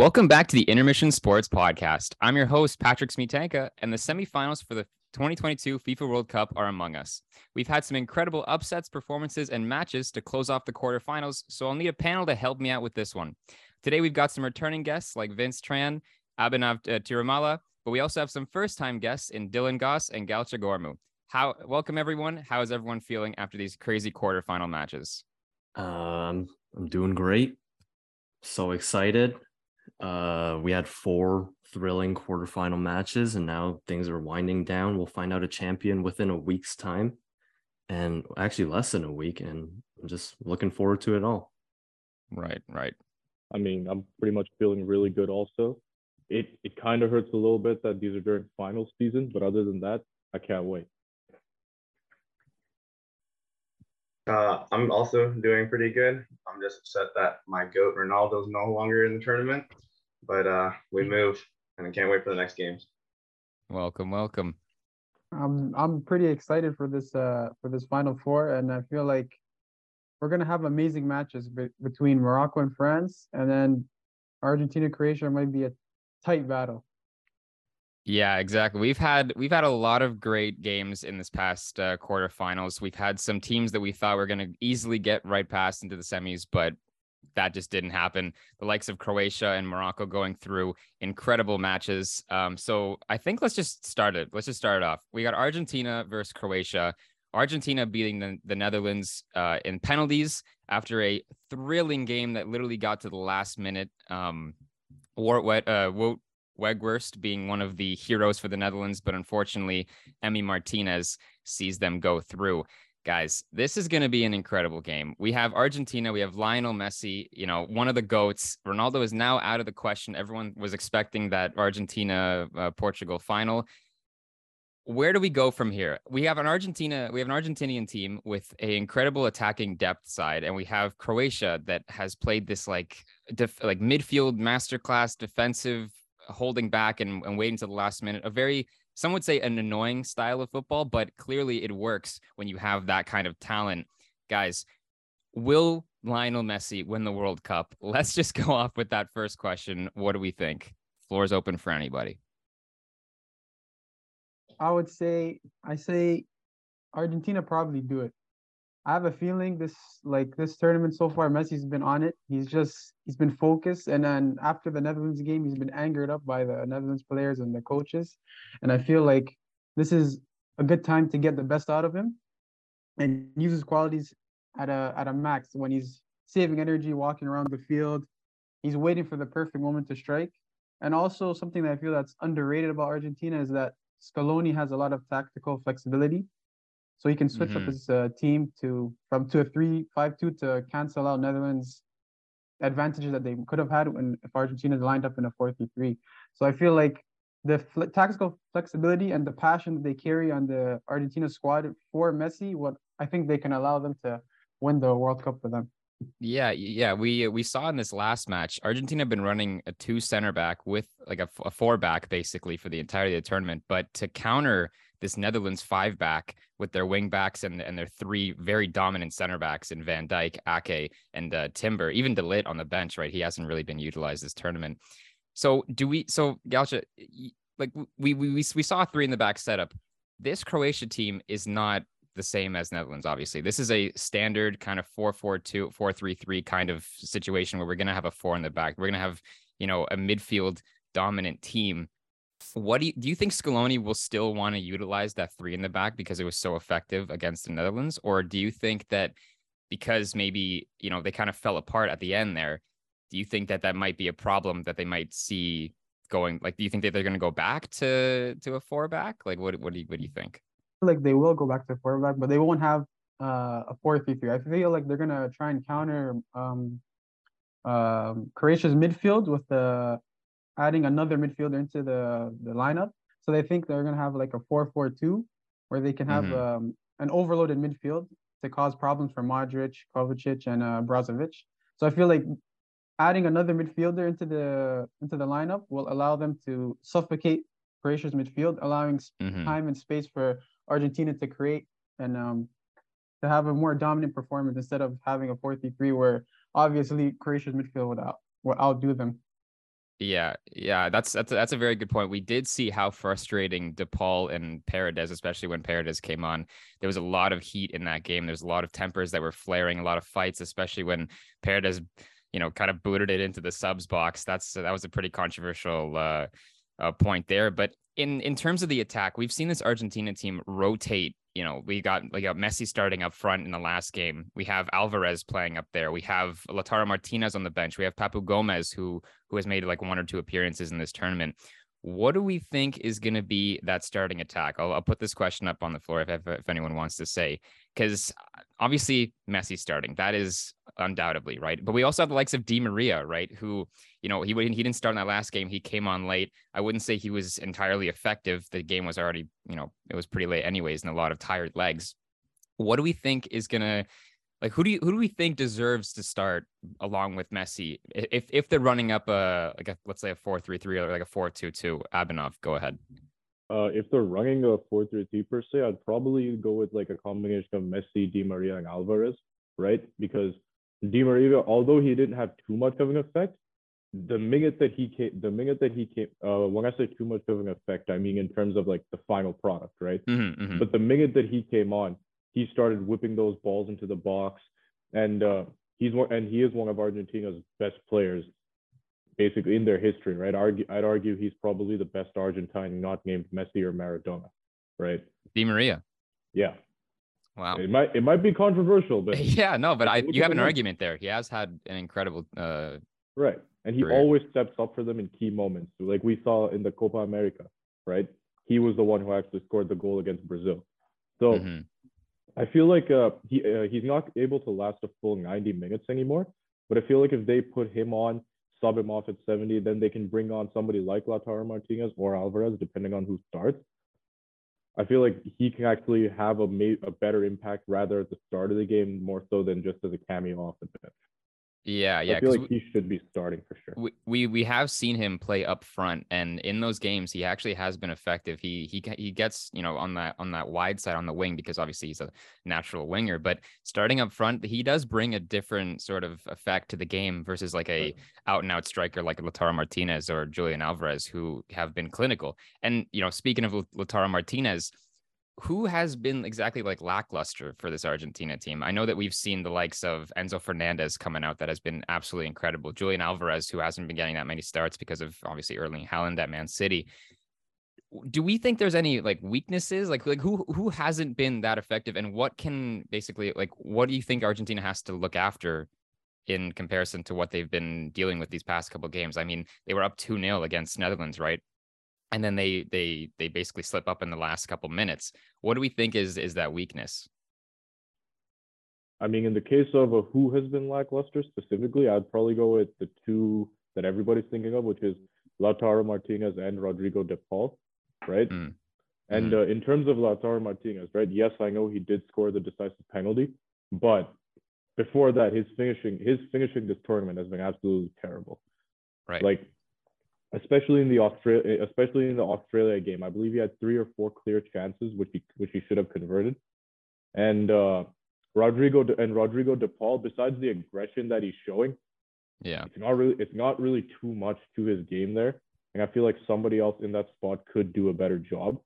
Welcome back to the Intermission Sports Podcast. I'm your host, Patrick Smietanka, and the semifinals for the 2022 FIFA World Cup are among us. We've had some incredible upsets, performances, and matches to close off the quarterfinals, so I'll need a panel to help me out with this one. Today, we've got some returning guests like Vince Tran, Abhinav uh, Tirumala, but we also have some first time guests in Dylan Gosse and Galchaa Gormu. How, welcome everyone. How is everyone feeling after these crazy quarterfinal matches? Um, I'm doing great. So excited. Uh, we had four thrilling quarterfinal matches, and now things are winding down. We'll find out a champion within a week's time, and actually less than a week. And I'm just looking forward to it all. Right, right. I mean, I'm pretty much feeling really good. Also, it it kind of hurts a little bit that these are during final season, but other than that, I can't wait. Uh, I'm also doing pretty good. I'm just upset that my goat Ronaldo's no longer in the tournament, but uh, we move, and I can't wait for the next games. Welcome, welcome. I'm I'm pretty excited for this uh for this final four, and I feel like we're gonna have amazing matches be- between Morocco and France, and then Argentina Croatia might be a tight battle. Yeah, exactly. We've had we've had a lot of great games in this past uh, quarterfinals. We've had some teams that we thought were going to easily get right past into the semis, but that just didn't happen. The likes of Croatia and Morocco going through incredible matches. Um, so I think let's just start it. Let's just start it off. We got Argentina versus Croatia. Argentina beating the, the Netherlands uh, in penalties after a thrilling game that literally got to the last minute. Um, Wart, uh, Wout Weghorst being one of the heroes for the Netherlands, but unfortunately, Emi Martinez sees them go through. Guys, this is going to be an incredible game. We have Argentina, we have Lionel Messi, you know, one of the GOATs. Ronaldo is now out of the question. Everyone was expecting that Argentina uh, Portugal final. Where do we go from here? We have an Argentina, we have an Argentinian team with an incredible attacking depth side, and we have Croatia that has played this like def, like midfield masterclass defensive holding back and, and waiting to the last minute. A very, some would say, an annoying style of football, but clearly it works when you have that kind of talent. Guys, will Lionel Messi win the World Cup? Let's just go off with that first question. What do we think? Floor is open for anybody. I would say I say Argentina probably do it. I have a feeling this like this tournament so far, Messi's been on it. He's just he's been focused, and then after the Netherlands game, he's been angered up by the Netherlands players and the coaches, and I feel like this is a good time to get the best out of him, and use his qualities at a at a max when he's saving energy, walking around the field. He's waiting for the perfect moment to strike, and also something that I feel that's underrated about Argentina is that Scaloni has a lot of tactical flexibility, so he can switch Mhm. up his uh, team to from to a three five two to cancel out Netherlands advantages that they could have had when if Argentina lined up in a four three three. So I feel like the fle- tactical flexibility and the passion that they carry on the Argentina squad for Messi, what I think they can allow them to win the World Cup for them. Yeah, yeah, we we saw in this last match, Argentina have been running a two center back with like a four back basically for the entirety of the tournament. But to counter this Netherlands five back with their wing backs and and their three very dominant center backs in Van Dijk, Ake, and uh, Timber, even De Ligt on the bench, right? He hasn't really been utilized this tournament. So do we? So Galchaa, like we we we we saw three in the back setup. This Croatia team is not the same as Netherlands, obviously. This is a standard kind of 4 4 2, 4 3 3 kind of situation where we're going to have a four in the back. We're going to have, you know, a midfield dominant team. What do you, do you think Scaloni will still want to utilize that three in the back because it was so effective against the Netherlands? Or do you think that because maybe, you know, they kind of fell apart at the end there, do you think that that might be a problem that they might see going? Like, do you think that they're going to go back to to a four back? Like, what what do you what do you think? like they will go back to four back, but they won't have uh, a four three three. I feel like they're gonna try and counter um, um, Croatia's midfield with the adding another midfielder into the the lineup. So they think they're gonna have like a four four two, where they can have Mhm. um, an overloaded midfield to cause problems for Modric, Kovacic, and uh, Brozovic. So I feel like adding another midfielder into the into the lineup will allow them to suffocate Croatia's midfield, allowing Mhm. time and space for Argentina to create and um, to have a more dominant performance instead of having a 4-3-3 where obviously Croatia's midfield would out will outdo them. Yeah, yeah, that's that's a, that's a very good point. We did see how frustrating DePaul and Paredes, especially when Paredes came on. There was a lot of heat in that game. There's a lot of tempers that were flaring, a lot of fights, especially when Paredes, you know, kind of booted it into the subs box. That's that was a pretty controversial uh, uh, point there. But in in terms of the attack, we've seen this Argentina team rotate you know, we got we got Messi starting up front in the last game. We have Alvarez playing up there. We have Lautaro Martinez on the bench. We have Papu Gomez who who has made like one or two appearances in this tournament. What do we think is going to be that starting attack? I'll, I'll put this question up on the floor if, if, if anyone wants to say, because uh, obviously Messi starting, that is undoubtedly right. But we also have the likes of Di Maria, right? Who, you know, he he didn't start in that last game. He came on late. I wouldn't say he was entirely effective. The game was already, you know, it was pretty late anyways, and a lot of tired legs. What do we think is gonna like who do you who do we think deserves to start along with Messi if if they're running up a like a let's say a four three three or like a four two two? Abhinav, go ahead. Uh, if they're running a four three three per se, I'd probably go with like a combination of Messi, Di Maria, and Alvarez, right? Because Di Maria, although he didn't have too much of an effect, the minute that he came, the minute that he came, uh, when I say too much of an effect, I mean in terms of like the final product, right? Mm-hmm, mm-hmm. But the minute that he came on, he started whipping those balls into the box, and uh, he's one and he is one of Argentina's best players, basically in their history, right? Argue, I'd argue he's probably the best Argentine not named Messi or Maradona, right? Di Maria. Yeah. Wow. It might it might be controversial, but yeah, no, but I you have an argument there. He has had an incredible uh right, and he Career. always steps up for them in key moments, like we saw in the Copa America, right? He was the one who actually scored the goal against Brazil. So. mhm. I feel like uh, he uh, he's not able to last a full 90 minutes anymore. But I feel like if they put him on, sub him off at 70, then they can bring on somebody like Lautaro Martinez or Alvarez, depending on who starts. I feel like he can actually have a ma- a better impact rather at the start of the game more so than just as a cameo off the bench. Yeah, yeah. I feel like he should be starting for sure. we, we we have seen him play up front and in those games he actually has been effective he he he gets you know on that on that wide side on the wing because obviously he's a natural winger but starting up front he does bring a different sort of effect to the game versus like a out and out striker like Lautaro Martinez or Julian Alvarez who have been clinical and you know speaking of Lautaro Martinez who has been exactly like lackluster for this Argentina team? I know that we've seen the likes of Enzo Fernandez coming out that has been absolutely incredible. Julian Alvarez, who hasn't been getting that many starts because of obviously Erling Haaland at Man City. Do we think there's any like weaknesses? Like like who who hasn't been that effective and what can basically like what do you think Argentina has to look after in comparison to what they've been dealing with these past couple games? I mean, they were up 2-0 against Netherlands, right? And then they they they basically slip up in the last couple minutes. What do we think is is that weakness? I mean, in the case of a who has been lackluster specifically, I'd probably go with the two that everybody's thinking of, which is Lautaro Martinez and Rodrigo De Paul, right? Mm. And uh, in terms of Lautaro Martinez, right? Yes, I know he did score the decisive penalty, but before that, his finishing his finishing this tournament has been absolutely terrible. Right. Like, especially in the Australia, especially in the Australia game, I believe he had three or four clear chances, which he which he should have converted. And uh, Rodrigo De, and Rodrigo De Paul, besides the aggression that he's showing, yeah. it's not really it's not really too much to his game there. And I feel like somebody else in that spot could do a better job.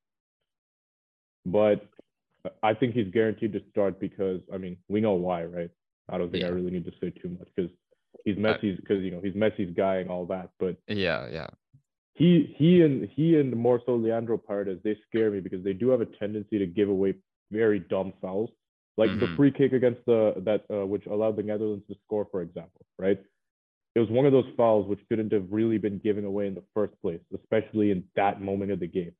But I think he's guaranteed to start because I mean we know why, right? I don't think I really need to say too much because he's Messi's because you know he's Messi's guy and all that. But Yeah, yeah. he he and he and more so Leandro Paredes, they scare me because they do have a tendency to give away very dumb fouls, like the Mhm. free kick against the that uh, which allowed the Netherlands to score, for example, right? It was one of those fouls which couldn't have really been given away in the first place, especially in that moment of the game,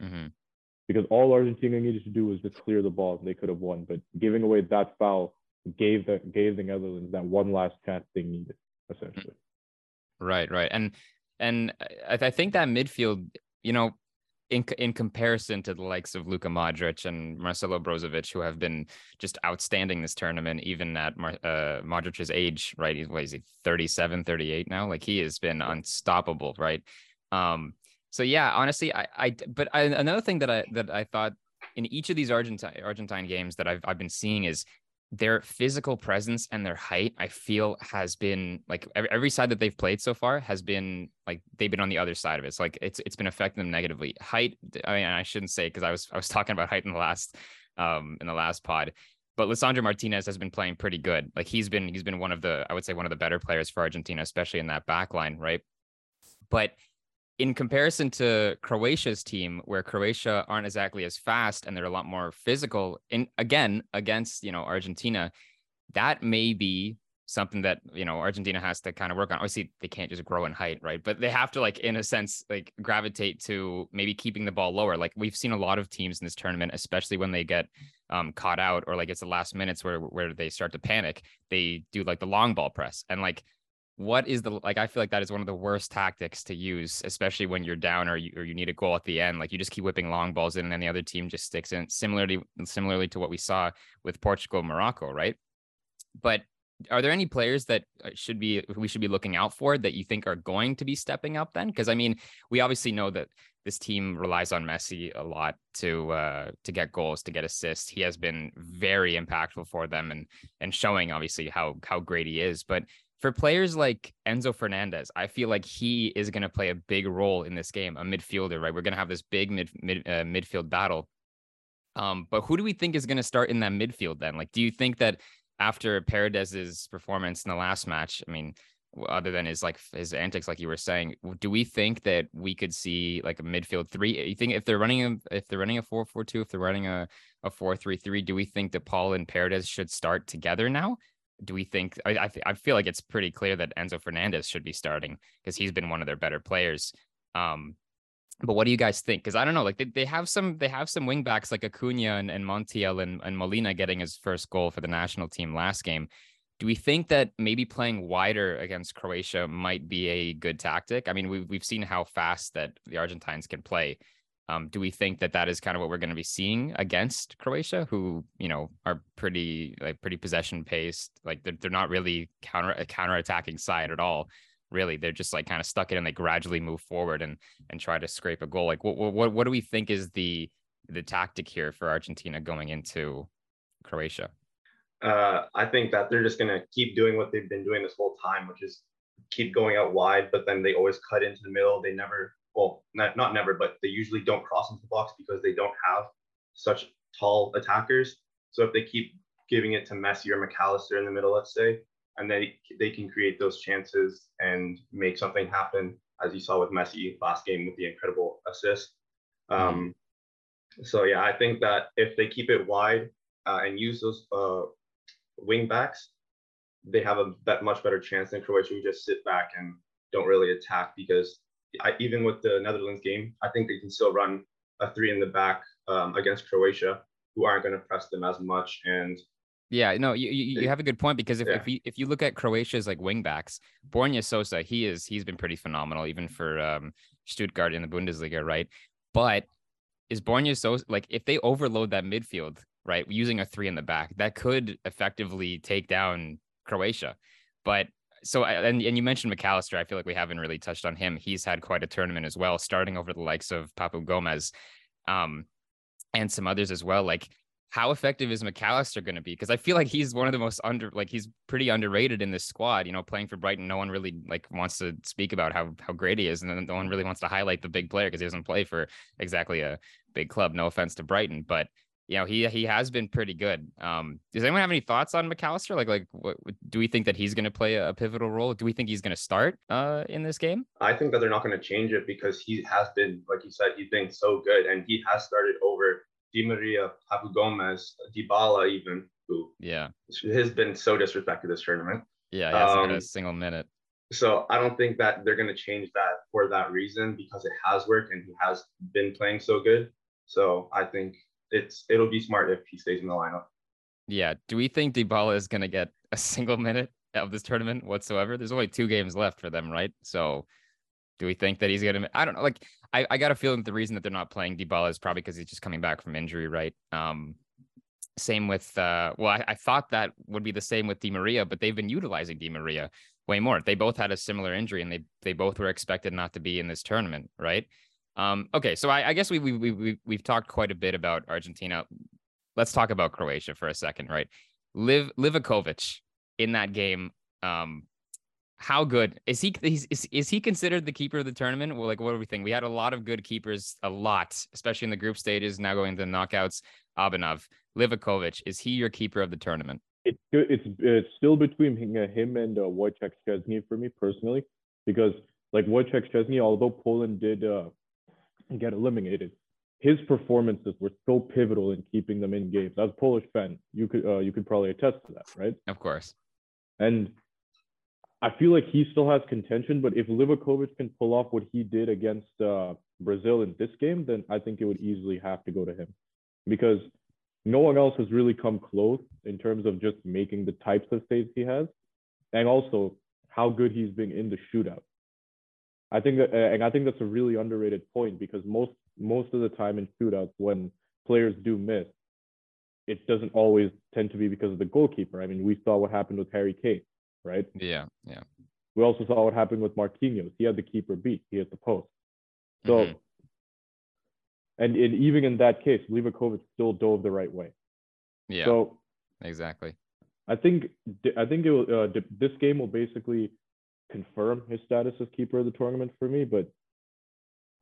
hmm because all Argentina needed to do was just clear the ball and they could have won. But giving away that foul gave the gave the Netherlands that one last chance they needed, essentially. Right, right. And and I, I think that midfield, you know, in in comparison to the likes of Luka Modric and Marcelo Brozovic, who have been just outstanding this tournament, even at Mar- uh, Modric's age, right? He's what is he 37, 38 now? Like he has been unstoppable, right? Um, so yeah, honestly, I, I but I, another thing that I that I thought in each of these Argentine Argentine games that I've I've been seeing is their physical presence and their height, I feel has been like every, every side that they've played so far has been like they've been on the other side of it. It's like it's it's been affecting them negatively. Height, I mean, I shouldn't say because I was I was talking about height in the last um in the last pod, but Lisandro Martinez has been playing pretty good. Like he's been he's been one of the I would say one of the better players for Argentina, especially in that back line, right? But in comparison to Croatia's team, where Croatia aren't exactly as fast and they're a lot more physical, in again against you know Argentina, that may be something that you know Argentina has to kind of work on. Obviously, they can't just grow in height, right? But they have to like in a sense like gravitate to maybe keeping the ball lower. Like we've seen a lot of teams in this tournament, especially when they get um, caught out or like it's the last minutes where where they start to panic. They do like the long ball press and like what is the like i feel like that is one of the worst tactics to use especially when you're down or you, or you need a goal at the end like you just keep whipping long balls in and then the other team just sticks in similarly similarly to what we saw with portugal morocco right? But are there any players that uh, should be we should be looking out for that you think are going to be stepping up then? Because i mean we obviously know that this team relies on messi a lot to uh to get goals to get assists. He has been very impactful for them and and showing obviously how how great he is. But for players like Enzo Fernandez, I feel like he is going to play a big role in this game, a midfielder, right? We're going to have this big mid, mid uh, midfield battle. Um, but who do we think is going to start in that midfield then? Like, do you think that after Paredes's performance in the last match, I mean, other than his like his antics, like you were saying, do we think that we could see like a midfield three? You think if they're running a if they're running a four four two, if they're running a a four three three, do we think that Paul and Paredes should start together now? Do we think I I, I feel like it's pretty clear that Enzo Fernandez should be starting because he's been one of their better players. Um, but what do you guys think? Because I don't know, like they, they have some they have some wingbacks like Acuna and, and Montiel and, and Molina getting his first goal for the national team last game. Do we think that maybe playing wider against Croatia might be a good tactic? I mean, we've we've seen how fast that the Argentines can play. Um, do we think that that is kind of what we're going to be seeing against Croatia, who you know are pretty like pretty possession paced? Like they're they're not really counter a counter attacking side at all. Really, they're just like kind of stuck in and they gradually move forward and and try to scrape a goal. Like what what what do we think is the the tactic here for Argentina going into Croatia? Uh, I think that they're just going to keep doing what they've been doing this whole time, which is keep going out wide, but then they always cut into the middle. They never well, not, not never, but they usually don't cross into the box because they don't have such tall attackers. So if they keep giving it to Messi or McAllister in the middle, let's say, and they they can create those chances and make something happen, as you saw with Messi last game with the incredible assist. Um, so yeah, I think that if they keep it wide uh, and use those uh, wing backs, they have a much better chance than Croatia who just sit back and don't really attack because I, even with the Netherlands game, I think they can still run a three in the back um, against Croatia, who aren't going to press them as much. And yeah, no, you you, you have a good point because if yeah. if, you, if you look at Croatia's like wingbacks, Borna Sosa, he is he's been pretty phenomenal even for um, Stuttgart in the Bundesliga, right? But is Borna Sosa like if they overload that midfield, right, using a three in the back, that could effectively take down Croatia. But so and, and you mentioned McAllister. I feel like we haven't really touched on him. He's had quite a tournament as well, starting over the likes of Papu Gomez, um, and some others as well. Like, how effective is McAllister going to be? Because I feel like he's one of the most under, like he's pretty underrated in this squad. You know, playing for Brighton, no one really like wants to speak about how how great he is, and then no one really wants to highlight the big player because he doesn't play for exactly a big club. No offense to Brighton, but you know he he has been pretty good. Um, does anyone have any thoughts on McAllister? Like like what, do we think that he's going to play a, pivotal role? Do we think he's going to start uh in this game? I think that they're not going to change it because he has been like you said he's been so good and he has started over Di Maria, Papu Gomez, Dybala even who yeah has been so disrespected this tournament. Yeah, he hasn't um, a single minute. So I don't think that they're going to change that for that reason because it has worked and he has been playing so good. So I think it's it'll be smart if he stays in the lineup. Yeah. Do we think Dybala is going to get a single minute of this tournament whatsoever? There's only two games left for them, right? So, do we think that he's going to? I don't know. Like, I, I got a feeling the reason that they're not playing Dybala is probably because he's just coming back from injury, right? Um, same with uh, well, I, I thought that would be the same with Di Maria, but they've been utilizing Di Maria way more. They both had a similar injury, and they they both were expected not to be in this tournament, right? Um, okay, so I, I guess we, we we we we've talked quite a bit about Argentina. Let's talk about Croatia for a second, right? Liv Livakovic in that game. Um, how good is he? Is, is, he considered the keeper of the tournament? Well, like what do we think? We had a lot of good keepers, a lot, especially in the group stages. Now going to the knockouts. Abhinav, Livakovic, is he your keeper of the tournament? It's it's it's still between him and uh, Wojciech Szczesny for me personally, because like Wojciech Szczesny, although Poland did uh, get eliminated, his performances were so pivotal in keeping them in games. As a Polish fan, you could uh, you could probably attest to that, right? Of course. And I feel like he still has contention, but if Livakovic can pull off what he did against uh, Brazil in this game, then I think it would easily have to go to him, because no one else has really come close in terms of just making the types of saves he has, and also how good he's been in the shootout. I think that, and I think that's a really underrated point because most most of the time in shootouts when players do miss, it doesn't always tend to be because of the goalkeeper. I mean, we saw what happened with Harry Kane, right? Yeah, yeah. We also saw what happened with Marquinhos. He had the keeper beat. He hit the post. So, mm-hmm. and, and even in that case, Livakovic still dove the right way. Yeah. So exactly. I think I think it will, uh, this game will basically confirm his status as keeper of the tournament for me, but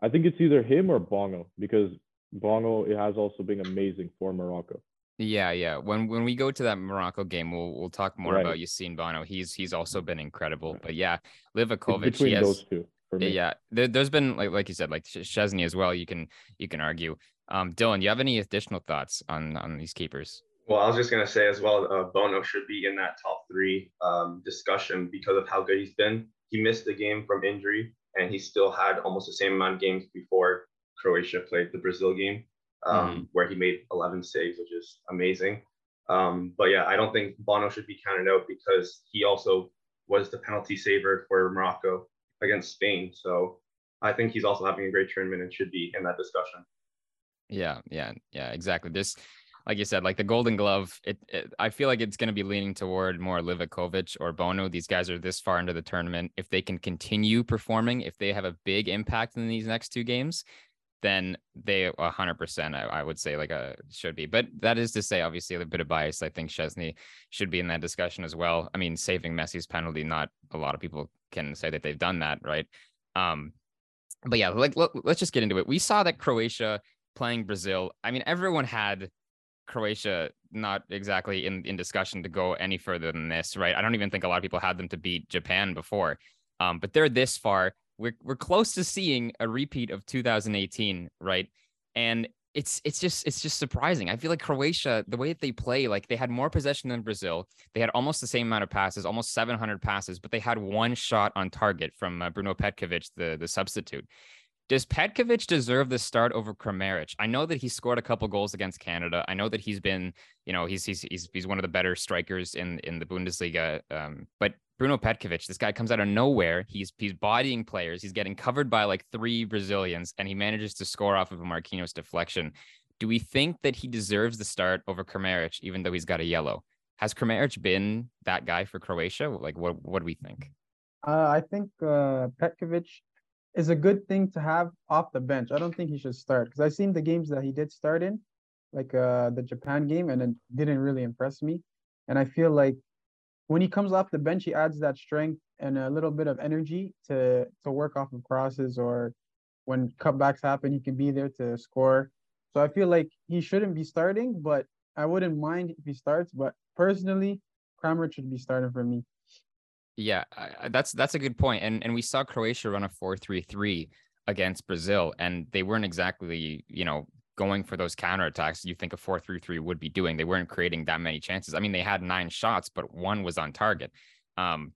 I think it's either him or Bono because Bono it has also been amazing for Morocco. Yeah, yeah. When when we go to that Morocco game, we'll we'll talk more right. about Yassine Bono. He's he's also been incredible. But yeah, Livakovic. It's between has, those two. Yeah, there, has been like like you said, like Szczesny as well. You can you can argue. Um, Dylan, you have any additional thoughts on on these keepers? Well, I was just gonna say as well, uh, Bono should be in that top three um, discussion because of how good he's been. He missed the game from injury, and he still had almost the same amount of games before Croatia played the Brazil game, um, mm where he made 11 saves, which is amazing. Um, but yeah, I don't think Bono should be counted out because he also was the penalty saver for Morocco against Spain. So I think he's also having a great tournament and should be in that discussion. Yeah, yeah, yeah, exactly. This like you said, like the Golden Glove, it, it I feel like it's going to be leaning toward more Livakovic or Bono. These guys are this far into the tournament. If they can continue performing, if they have a big impact in these next two games, then they 100% I, I, would say like a uh, should be. But that is to say, obviously, a bit of bias. I think Szczesny should be in that discussion as well. I mean, saving Messi's penalty, not a lot of people can say that they've done that, right? Um, but yeah, like let, let's just get into it. We saw that Croatia playing Brazil. I mean, everyone had Croatia not exactly in, in discussion to go any further than this, right? I don't even think a lot of people had them to beat Japan before. Um, but they're this far. We're we're close to seeing a repeat of 2018, right? And it's it's just it's just surprising. I feel like Croatia, the way that they play, like they had more possession than Brazil. They had almost the same amount of passes, almost 700 passes, but they had one shot on target from uh, Bruno Petkovic, the the substitute. Does Petkovic deserve the start over Kramaric? I know that he scored a couple goals against Canada. I know that he's been, you know, he's he's he's, he's one of the better strikers in in the Bundesliga. Um, but Bruno Petkovic, this guy comes out of nowhere. He's he's bodying players. He's getting covered by like three Brazilians, and he manages to score off of a Marquinhos deflection. Do we think that he deserves the start over Kramaric, even though he's got a yellow? Has Kramaric been that guy for Croatia? Like, what what do we think? Uh, I think uh, Petkovic is a good thing to have off the bench. I don't think he should start because I've seen the games that he did start in, like uh, the Japan game, and it didn't really impress me. And I feel like when he comes off the bench, he adds that strength and a little bit of energy to to work off of crosses or when cutbacks happen, he can be there to score. So I feel like he shouldn't be starting, but I wouldn't mind if he starts. But personally, Kramer should be starting for me. Yeah, that's that's a good point. And and we saw Croatia run a 4-3-3 against Brazil and they weren't exactly, you know, going for those counterattacks you think a 4-3-3 would be doing. They weren't creating that many chances. I mean, they had 9 shots, but one was on target. Um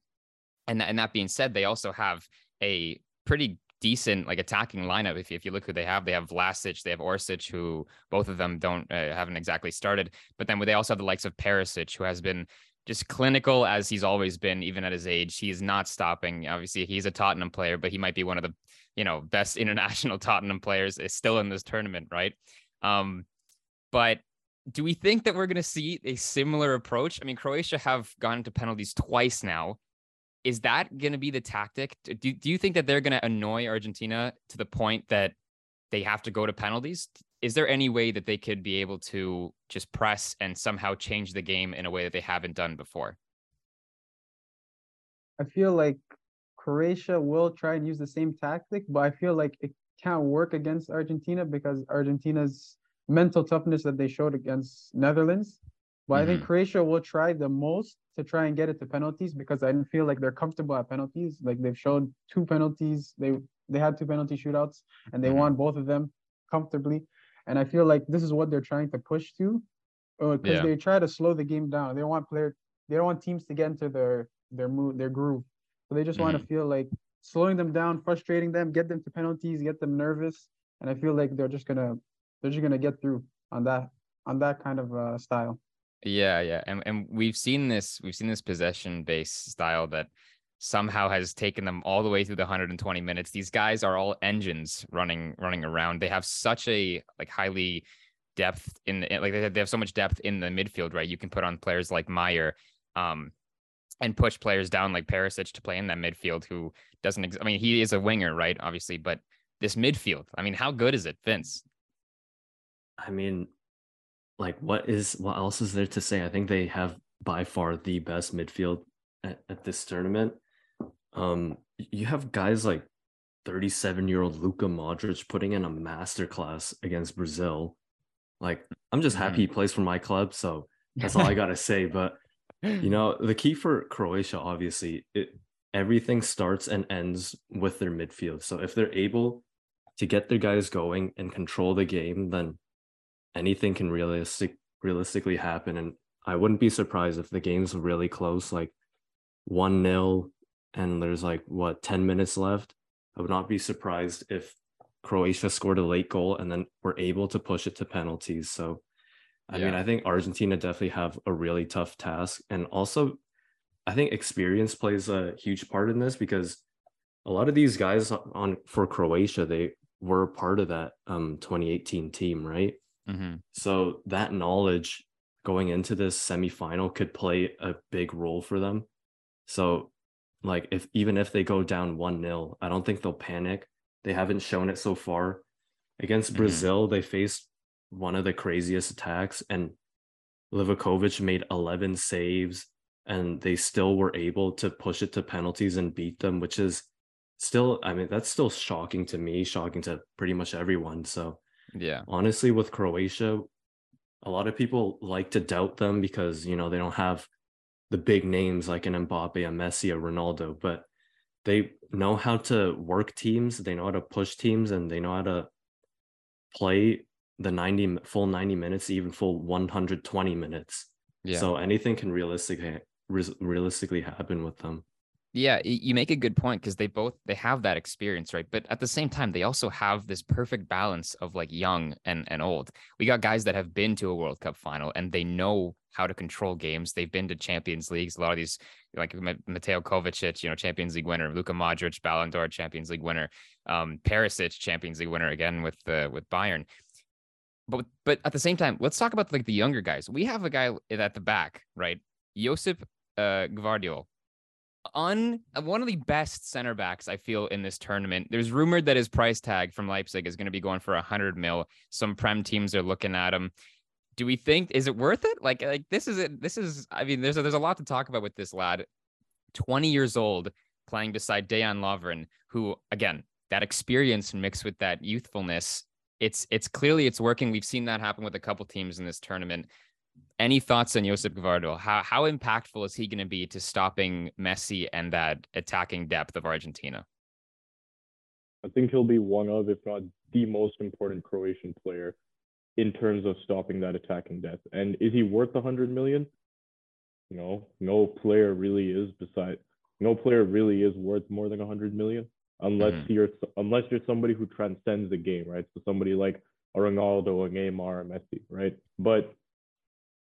and and that being said, they also have a pretty decent like attacking lineup. If, if you look who they have, they have Vlasic, they have Orsic, who both of them don't uh, haven't exactly started. But then they also have the likes of Perisic, who has been just clinical as he's always been, even at his age. He's not stopping. Obviously, he's a Tottenham player, but he might be one of the you know best international Tottenham players is still in this tournament, right? Um, but do we think that we're going to see a similar approach? I mean, Croatia have gone into penalties twice now. Is that going to be the tactic? Do, do you think that they're going to annoy Argentina to the point that they have to go to penalties? Is there any way that they could be able to just press and somehow change the game in a way that they haven't done before? I feel like Croatia will try and use the same tactic, but I feel like it can't work against Argentina because Argentina's mental toughness that they showed against Netherlands. But mm-hmm. I think mm-hmm. Croatia will try the most to try and get it to penalties because I feel like they're comfortable at penalties. Like they've showed two penalties. They they had two penalty shootouts and they mm-hmm. won both of them comfortably. And I feel like this is what they're trying to push to, because uh, yeah. they try to slow the game down. They don't want player, they don't want teams to get into their their mood, their groove. So they just mm-hmm. want to feel like slowing them down, frustrating them, get them to penalties, get them nervous. And I feel like they're just gonna they're just gonna get through on that on that kind of uh, style. Yeah, yeah, and and we've seen this we've seen this possession based style that somehow has taken them all the way through the 120 minutes. These guys are all engines running running around. They have such a like highly depth in the like they have, they have so much depth in the midfield, right? You can put on players like Majer um, and push players down like Perisic to play in that midfield who doesn't. Ex- I mean, he is a winger, right? Obviously, but this midfield. I mean, how good is it, Vince? I mean, like, what is what else is there to say? I think they have by far the best midfield at, at this tournament. Um, you have guys like 37 year old Luka Modric putting in a masterclass against Brazil. Like, I'm just happy he mm-hmm. plays for my club, so that's all I gotta say. But you know, the key for Croatia, obviously, it everything starts and ends with their midfield. So if they're able to get their guys going and control the game, then anything can realistic realistically happen. And I wouldn't be surprised if the game's really close, like one 0 and there's like what 10 minutes left. I would not be surprised if Croatia scored a late goal and then were able to push it to penalties. So I yeah. mean, I think Argentina definitely have a really tough task. And also I think experience plays a huge part in this because a lot of these guys on for Croatia, they were part of that um 2018 team, right? Mm-hmm. So that knowledge going into this semifinal could play a big role for them. So like if even if they go down one 0 I don't think they'll panic. They haven't shown it so far. Against mm-hmm. Brazil, they faced one of the craziest attacks, and Livakovic made 11 saves, and they still were able to push it to penalties and beat them, which is still, I mean, that's still shocking to me, shocking to pretty much everyone. So, yeah, honestly, with Croatia, a lot of people like to doubt them because, you know, they don't have the big names like an Mbappe, a Messi, a Ronaldo, but they know how to work teams, they know how to push teams, and they know how to play the 90 full 90 minutes, even full 120 minutes. Yeah. So anything can realistically realistically happen with them. Yeah, you make a good point because they both they have that experience, right? But at the same time, they also have this perfect balance of like young and and old. We got guys that have been to a World Cup final and they know how to control games. They've been to Champions Leagues. A lot of these, like Mateo Kovacic, you know, Champions League winner, Luka Modric, Ballon d'Or Champions League winner, um, Perisic, Champions League winner again with uh, with Bayern. But but at the same time, let's talk about like the younger guys. We have a guy at the back, right? Josip uh, Gvardiol on uh, one of the best center backs I feel in this tournament. There's rumored that his price tag from Leipzig is going to be going for a hundred mil. Some prem teams are looking at him. Do we think is it worth it? Like like this is it. This is I mean there's a, there's a lot to talk about with this lad. 20 years old playing beside Dejan Lovren, who again that experience mixed with that youthfulness. It's it's clearly it's working. We've seen that happen with a couple teams in this tournament. Any thoughts on Josip Gvardiol? How how impactful is he going to be to stopping Messi and that attacking depth of Argentina? I think he'll be one of, if not the most important Croatian player in terms of stopping that attacking depth. And is he worth a hundred million? No, no player really is beside no player really is worth more than hundred million unless mm-hmm. you're unless you're somebody who transcends the game, right? So somebody like a Ronaldo, a Neymar, a Messi, right? But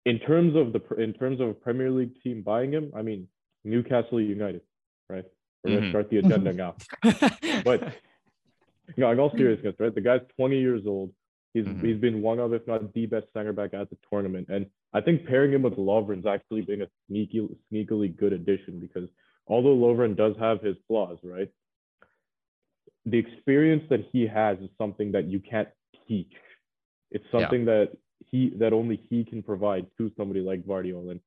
in terms of the in terms of a Premier League team buying him, I mean Newcastle United, right? We're gonna mm-hmm. start the agenda now. but you know, in all seriousness, right? The guy's 20 years old. He's mm-hmm. he's been one of, if not the best center back at the tournament. And I think pairing him with Lovren's actually been a sneaky, sneakily good addition because although Lovren does have his flaws, right? The experience that he has is something that you can't teach. It's Yeah. something that he that only he can provide to somebody like Gvardiol. And,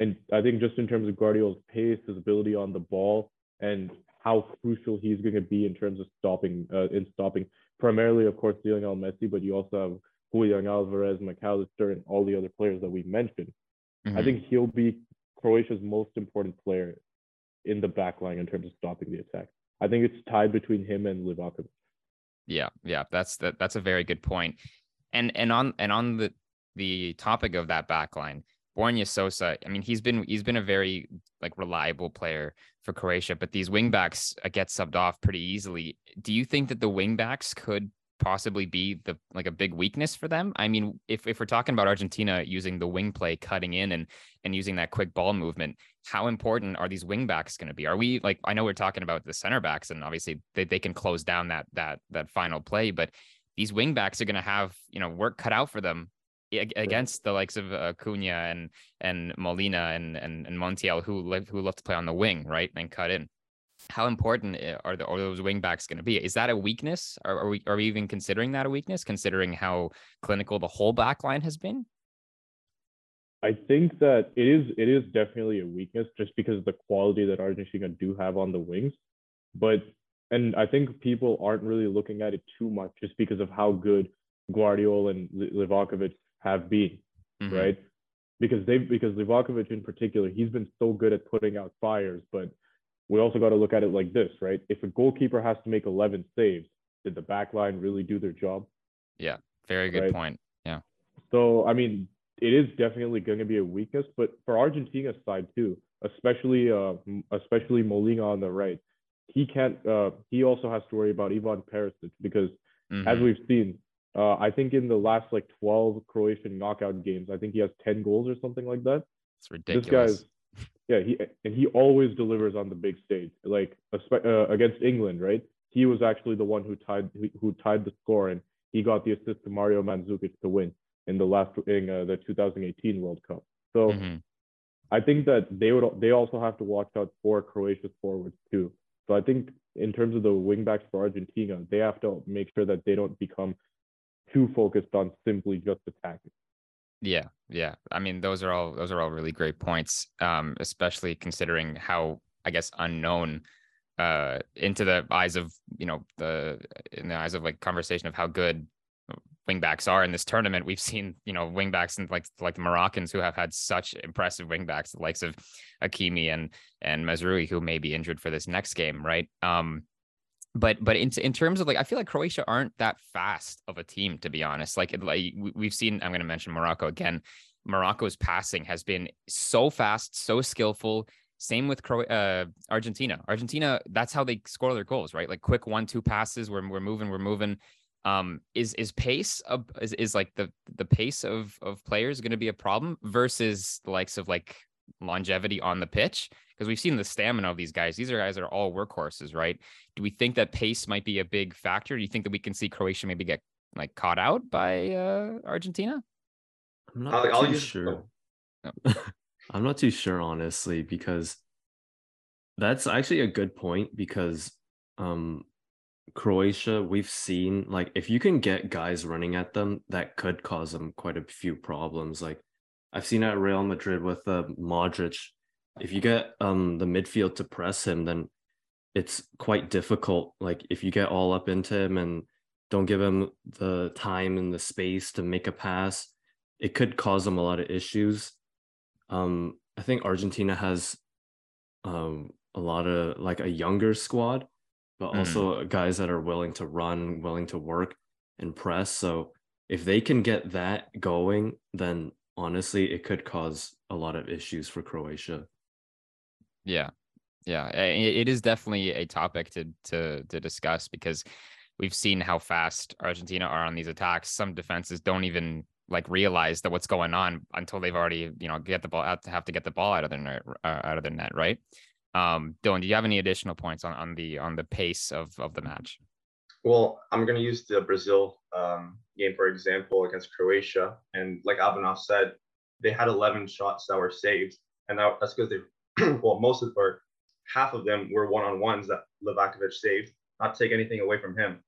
and I think just in terms of Gvardiol's pace, his ability on the ball, and how crucial he's going to be in terms of stopping uh, in stopping primarily, of course, Lionel Messi, but you also have Julian Alvarez, McAllister, and all the other players that we mentioned. I Mhm. think he'll be Croatia's most important player in the back line in terms of stopping the attack. I think it's tied between him and Livakovic. Yeah, yeah, that's that that's a very good point. And and on and on the the topic of that back line, Borna Sosa, I mean, he's been he's been a very like reliable player for Croatia, but these wingbacks uh, get subbed off pretty easily. Do you think that the wingbacks could possibly be the like a big weakness for them? I mean, if if we're talking about Argentina using the wing play, cutting in and and using that quick ball movement, how important are these wingbacks going to be? Are we like I know we're talking about the center backs and obviously they, they can close down that that that final play, but these wingbacks are going to have, you know, work cut out for them against the likes of uh, Cunha and and Molina and and, and Montiel who live who love to play on the wing, right? And cut in. How important are, the, are those wingbacks going to be? Is that a weakness? Are, are we are we even considering that a weakness, considering how clinical the whole back line has been? I think that it is it is definitely a weakness just because of the quality that Argentina do have on the wings. But and I think people aren't really looking at it too much just because of how good Gvardiol and Li- Livakovic have been, Mhm. right? Because they because Livakovic in particular, he's been so good at putting out fires, but we also got to look at it like this, right? If a goalkeeper has to make 11 saves, did the back line really do their job? Yeah, very good Right. point. Yeah. So I mean, it is definitely going to be a weakness, but for Argentina's side too, especially uh, especially Molina on the right, he can't. Uh, he also has to worry about Ivan Perisic because, as Mhm. we've seen, uh, I think in the last like 12 Croatian knockout games, I think he has 10 goals or something like that. It's ridiculous. This guy's, yeah, he and he always delivers on the big stage, like uh, against England, right? He was actually the one who tied who, who tied the score, and he got the assist to Mario Mandzukic to win in the last in uh, the 2018 World Cup. So Mhm. I think that they would they also have to watch out for Croatia's forwards too. So I think in terms of the wingbacks for Argentina, they have to make sure that they don't become too focused on simply just attacking. Yeah, yeah. I mean, those are all those are all really great points. Um, especially considering how I guess unknown uh into the eyes of you know the in the eyes of like conversation of how good wingbacks are in this tournament. We've seen you know wingbacks and like like the Moroccans who have had such impressive wingbacks, the likes of Hakimi and and Mazraoui, who may be injured for this next game, right? Um, but but in in terms of like, I feel like Croatia aren't that fast of a team, to be honest. Like like we- we've seen, I'm going to mention Morocco again. Morocco's passing has been so fast, so skillful. Same with Cro- uh, Argentina. Argentina, that's how they score their goals, right? Like quick one-two passes. We're we're moving, we're moving. Um, is is pace of is, is like the the pace of of players going to be a problem versus the likes of like longevity on the pitch? Because we've seen the stamina of these guys. These are guys that are all workhorses, right? Do we think that pace might be a big factor? Do you think that we can see Croatia maybe get like caught out by uh, Argentina? I'm not I'll, I'll too sure. oh, I'm not too sure, honestly, because that's actually a good point because um Croatia, we've seen like if you can get guys running at them, that could cause them quite a few problems. Like I've seen at Real Madrid with uh, Modric, if you get um the midfield to press him, then it's quite difficult. Like if you get all up into him and don't give him the time and the space to make a pass, it could cause them a lot of issues. Um, I think Argentina has um a lot of like a younger squad, but Mhm. also guys that are willing to run, willing to work and press. So if they can get that going, then honestly, it could cause a lot of issues for Croatia. Yeah, yeah, it is definitely a topic to to to discuss because we've seen how fast Argentina are on these attacks. Some defenses don't even like realize that what's going on until they've already you know get the ball out to have to get the ball out of their net, uh, out of their net, right? Um, Dylan, do you have any additional points on on the on the pace of of the match? Well, I'm going to use the Brazil um, game for example against Croatia, and like Abhinav said, they had 11 shots that were saved, and that, that's because they, well, most of or half of them were one-on-ones that Livakovic saved. Not take anything away from him,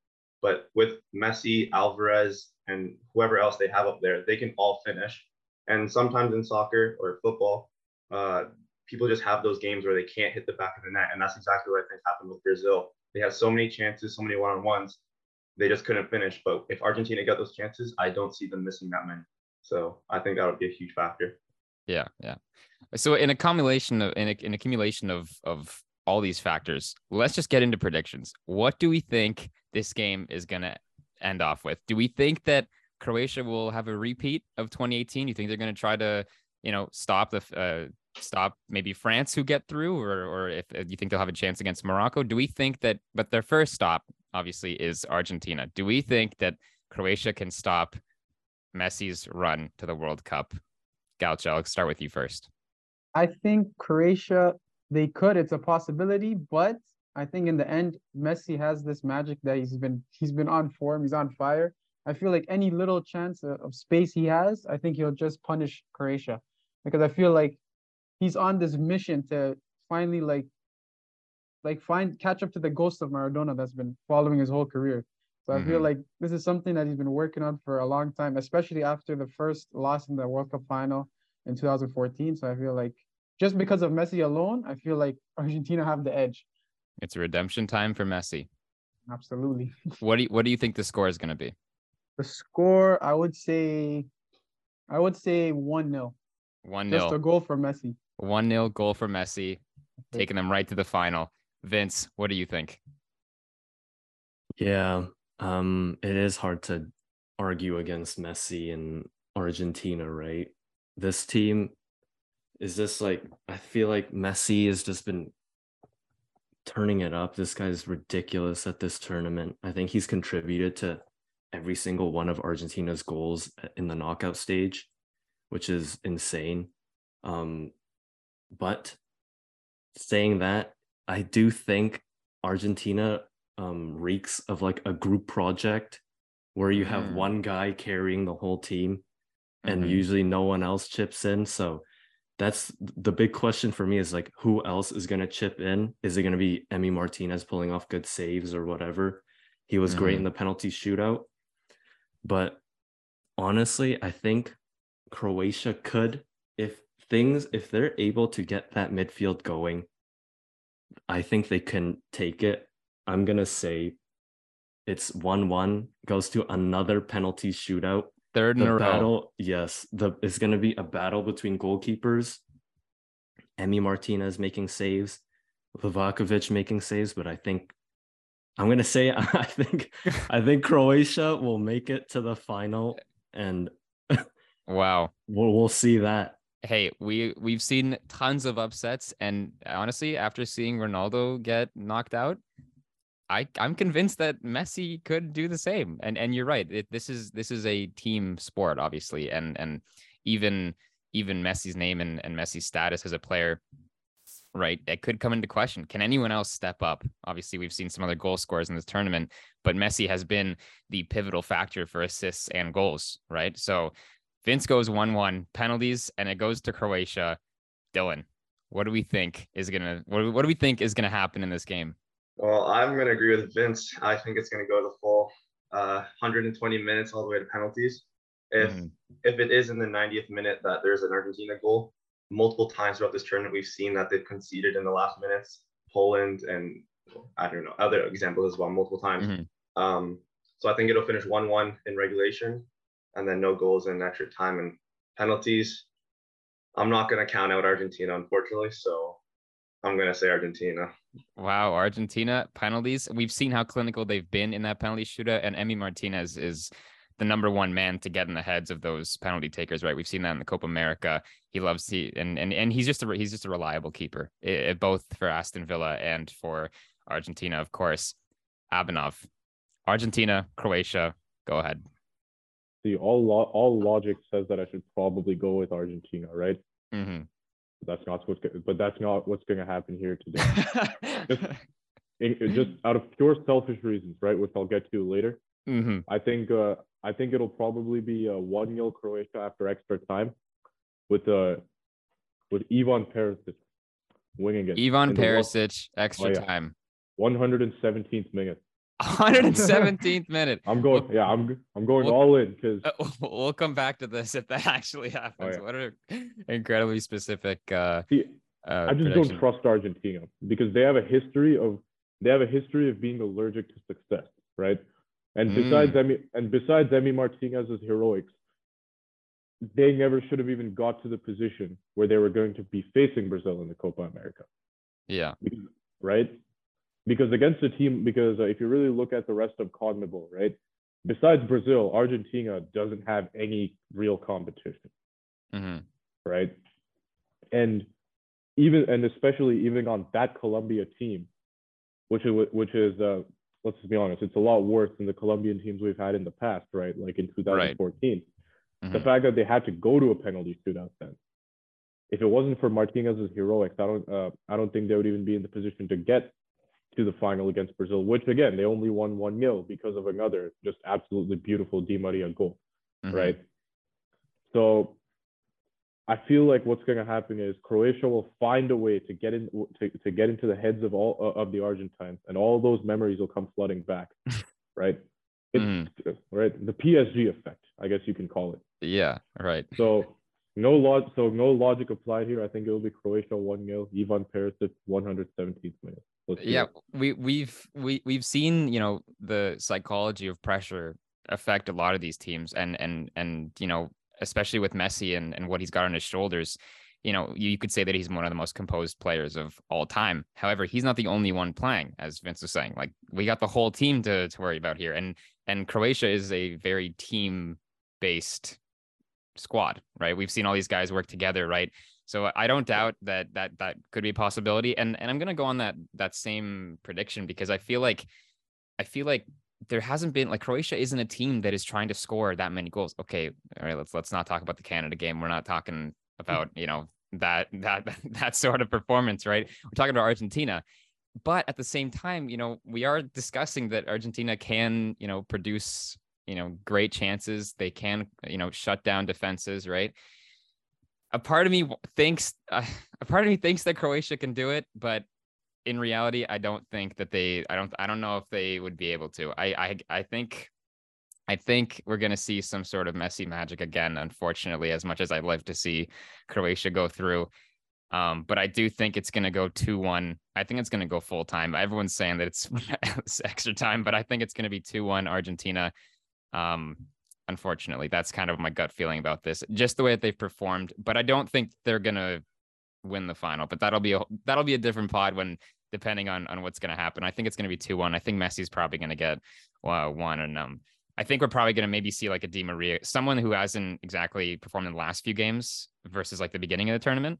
But with Messi, Alvarez, and whoever else they have up there, they can all finish. And sometimes in soccer or football, uh, people just have those games where they can't hit the back of the net. And that's exactly what I think happened with Brazil. They had so many chances, so many one on ones, they just couldn't finish. But if Argentina got those chances, I don't see them missing that many. So I think that would be a huge factor. Yeah, yeah. So in accumulation of in, in accumulation of of all these factors, let's just get into predictions. What do we think this game is gonna end off with? Do we think that Croatia will have a repeat of 2018? You think they're gonna try to, you know, stop the uh, stop maybe France who get through, or or if uh, you think they'll have a chance against Morocco? Do we think that? But their first stop obviously is Argentina. Do we think that Croatia can stop Messi's run to the World Cup? Galchaa, I'll start with you first. I think Croatia they could. It's a possibility, but I think in the end, Messi has this magic that he's been he's been on form. He's on fire. I feel like any little chance uh, of space he has, I think he'll just punish Croatia because I feel like he's on this mission to finally like like find catch up to the ghost of Maradona that's been following his whole career. So mm-hmm. I feel mm-hmm. like this is something that he's been working on for a long time, especially after the first loss in the World Cup final in 2014. So I feel like just because of Messi alone, I feel like Argentina have the edge. It's a redemption time for Messi. Absolutely. what do you, what do you think the score is going to be? The score, I would say, I would say one 0 One 0 Just a goal for Messi. One 0 goal for Messi, taking them right to the final. Vince, what do you think? Yeah, um, it is hard to argue against Messi and Argentina, right? This team is just like I feel like Messi has just been turning it up. This guy's ridiculous at this tournament. I think he's contributed to every single one of Argentina's goals in the knockout stage, which is insane. Um, but saying that, I do think Argentina um, reeks of like a group project where you have mm. one guy carrying the whole team and mm-hmm. usually no one else chips in. So that's the big question for me is like who else is going to chip in? Is it going to be Emi Martinez pulling off good saves or whatever? He was mm-hmm. great in the penalty shootout. But honestly, I think Croatia could if things if they're able to get that midfield going, I think they can take it I'm gonna say it's one one goes to another penalty shootout. Third in the a battle, row. Yes, the it's gonna be a battle between goalkeepers. Emi Martinez making saves, Livakovic making saves, but I think I'm gonna say I think I think Croatia will make it to the final, and wow, we'll we'll see that hey, we we've seen tons of upsets, and honestly, after seeing Ronaldo get knocked out, I I'm convinced that Messi could do the same. And and you're right. It, this is this is a team sport, obviously, and and even even Messi's name and, and Messi's status as a player, right? It could come into question. Can anyone else step up? Obviously, we've seen some other goal scorers in this tournament, but Messi has been the pivotal factor for assists and goals, right? So Vince goes one one penalties, and it goes to Croatia. Dylan, what do we think is gonna what, what do we think is gonna happen in this game? Well, I'm going to agree with Vince. I think it's going to go the full uh, 120 minutes all the way to penalties. If mm. if it is in the 90th minute that there's an Argentina goal, multiple times throughout this tournament we've seen that they've conceded in the last minutes. Poland and I don't know other examples as well, multiple times. Mm-hmm. Um, so I think it'll finish one-one in regulation, and then no goals in extra time and penalties. I'm not going to count out Argentina, unfortunately. So I'm going to say Argentina. Wow, Argentina penalties. We've seen how clinical they've been in that penalty shootout, and Emi Martinez is the number one man to get in the heads of those penalty takers. Right, we've seen that in the Copa America. He loves he and and and he's just a he's just a reliable keeper, it, both for Aston Villa and for Argentina, of course. Abhinav, Argentina, Croatia. Go ahead. See, all lo- all logic says that I should probably go with Argentina, right? Mm-hmm that's not what's but that's not what's going to happen here today. just, it, just out of pure selfish reasons, right? Which I'll get to later. Mm-hmm. I think uh, I think it'll probably be a one 0 Croatia after extra time, with uh with Ivan Perisic winging it. Ivan Perisic, extra oh, yeah. time. 117th minute. 117th minute. I'm going. Yeah, I'm. I'm going Well- all in because Uh, we'll come back to this if that actually happens. yeah. What an incredibly specific uh, see, uh I just prediction. don't trust Argentina because they have a history of they have a history of being allergic to success, right? And besides Mm. Emi and besides Emi Martinez's heroics, they never should have even got to the position where they were going to be facing Brazil in the Copa America, Yeah. because, right? Because against a team, because uh, if you really look at the rest of CONMEBOL, right? Besides Brazil, Argentina doesn't have any real competition hmm right? And even and especially even on that Colombia team, which is which is uh, let's just be honest, it's a lot worse than the Colombian teams we've had in the past, right? Like in 2014. The Mhm. fact that they had to go to a penalty shootout then. If it wasn't for Martinez's heroics, I don't uh, I don't think they would even be in the position to get to the final against Brazil, which again they only won one 0 because of another just absolutely beautiful Di Maria goal Mhm. right? So I feel like what's going to happen is Croatia will find a way to get in to, to get into the heads of all uh, of the Argentines, and all those memories will come flooding back, right? It's, Mhm. Right, the PSG effect, I guess you can call it. Yeah. Right. So no log, so no logic applied here. I think it will be Croatia one 0 Ivan Perisic 117th minute. Let's yeah we we've we we've seen you know the psychology of pressure affect a lot of these teams and and and you know especially with messi and and what he's got on his shoulders you know you could say that he's one of the most composed players of all time. However he's not the only one playing as vince was saying. Like we got the whole team to to worry about here. And and croatia is a very team based squad right? We've seen all these guys work together right so I don't doubt that that that could be a possibility. And and I'm gonna go on that that same prediction because I feel like I feel like there hasn't been like Croatia isn't a team that is trying to score that many goals. Okay, all right, let's let's not talk about the Canada game. We're not talking hmm. about, you know, that that that sort of performance, right? We're talking about Argentina. But at the same time, you know, we are discussing that Argentina can, you know, produce, you know, great chances. They can, you know, shut down defenses, right? A part of me thinks uh, a part of me thinks that Croatia can do it, but in reality, I don't think that they. I don't. I don't know if they would be able to. I. I. I think. I think we're going to see some sort of Messi magic again. Unfortunately, as much as I'd love to see Croatia go through, um, but I do think it's going to go two one. I think it's going to go full time. Everyone's saying that it's, it's extra time, but I think it's going to be two one Argentina. Um, unfortunately that's kind of my gut feeling about this just the way that they've performed but i don't think they're gonna win the final but that'll be a that'll be a different pod when depending on on what's gonna happen. I think it's gonna be 2-1 i think messi's probably gonna get uh, one and um i think we're probably gonna maybe see like a Di Maria someone who hasn't exactly performed in the last few games versus like the beginning of the tournament.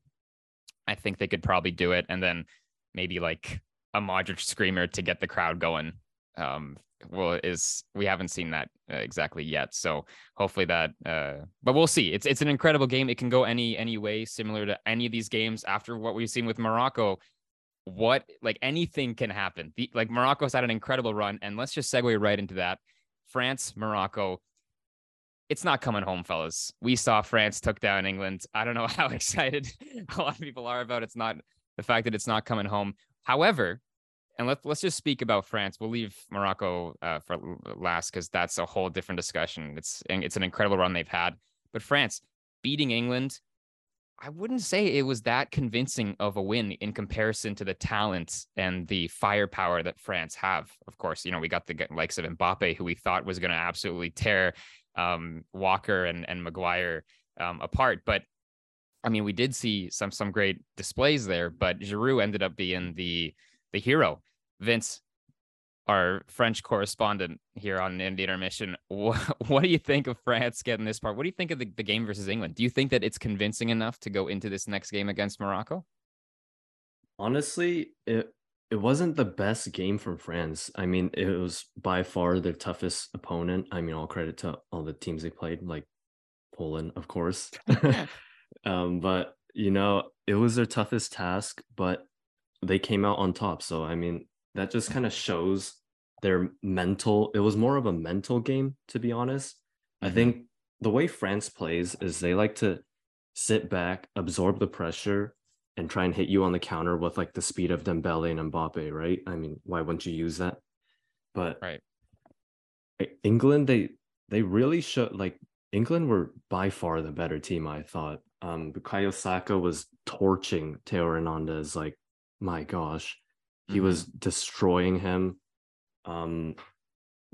I think they could probably do it and then maybe like a Modric screamer to get the crowd going um well is we haven't seen that uh, exactly yet so hopefully that uh but we'll see. It's it's an incredible game. It can go any any way similar to any of these games after what we've seen with morocco. What like anything can happen. The, like morocco's had an incredible run and let's just segue right into that. France morocco it's not coming home fellas. We saw france took down england. I don't know how excited a lot of people are about it's not the fact that it's not coming home. However and let's let's just speak about France. We'll leave Morocco uh, for last because that's a whole different discussion. It's it's an incredible run they've had, but France beating England, I wouldn't say it was that convincing of a win in comparison to the talent and the firepower that France have. Of course, you know we got the likes of Mbappe, who we thought was going to absolutely tear um, Walker and and Maguire um, apart, but. I mean, we did see some some great displays there, but Giroud ended up being the the hero. Vince, our French correspondent here on Indy Intermission, what, what do you think of France getting this part? What do you think of the, the game versus England? Do you think that it's convincing enough to go into this next game against Morocco? Honestly, it it wasn't the best game from France. I mean, it was by far their toughest opponent. I mean, all credit to all the teams they played, like Poland, of course. um, but you know, it was their toughest task, but they came out on top. So I mean, that just kind of shows their mental. It was more of a mental game, to be honest. I Mhm. think the way France plays is they like to sit back, absorb the pressure, and try and hit you on the counter with like the speed of Dembele and Mbappe, right? I mean, why wouldn't you use that? but Right. England they they really showed like England were by far the better team. I thought. Um, Bukayo Saka was torching Theo Hernandez. Like, my gosh, he Mhm. was destroying him. Um,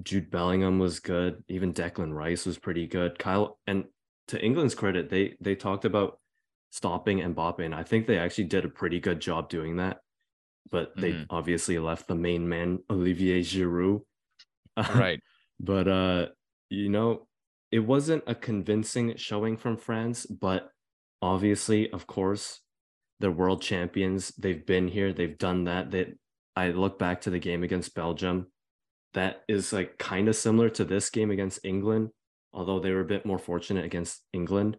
Jude Bellingham was good. Even Declan Rice was pretty good. Kyle and to England's credit, they they talked about stopping Mbappe, and I think they actually did a pretty good job doing that. But they Mhm. obviously left the main man Olivier Giroud. right. but uh, you know, it wasn't a convincing showing from France, but obviously, of course, they're world champions. They've been here, they've done that. That I look back to the game against Belgium. That is like kind of similar to this game against England, although they were a bit more fortunate against England.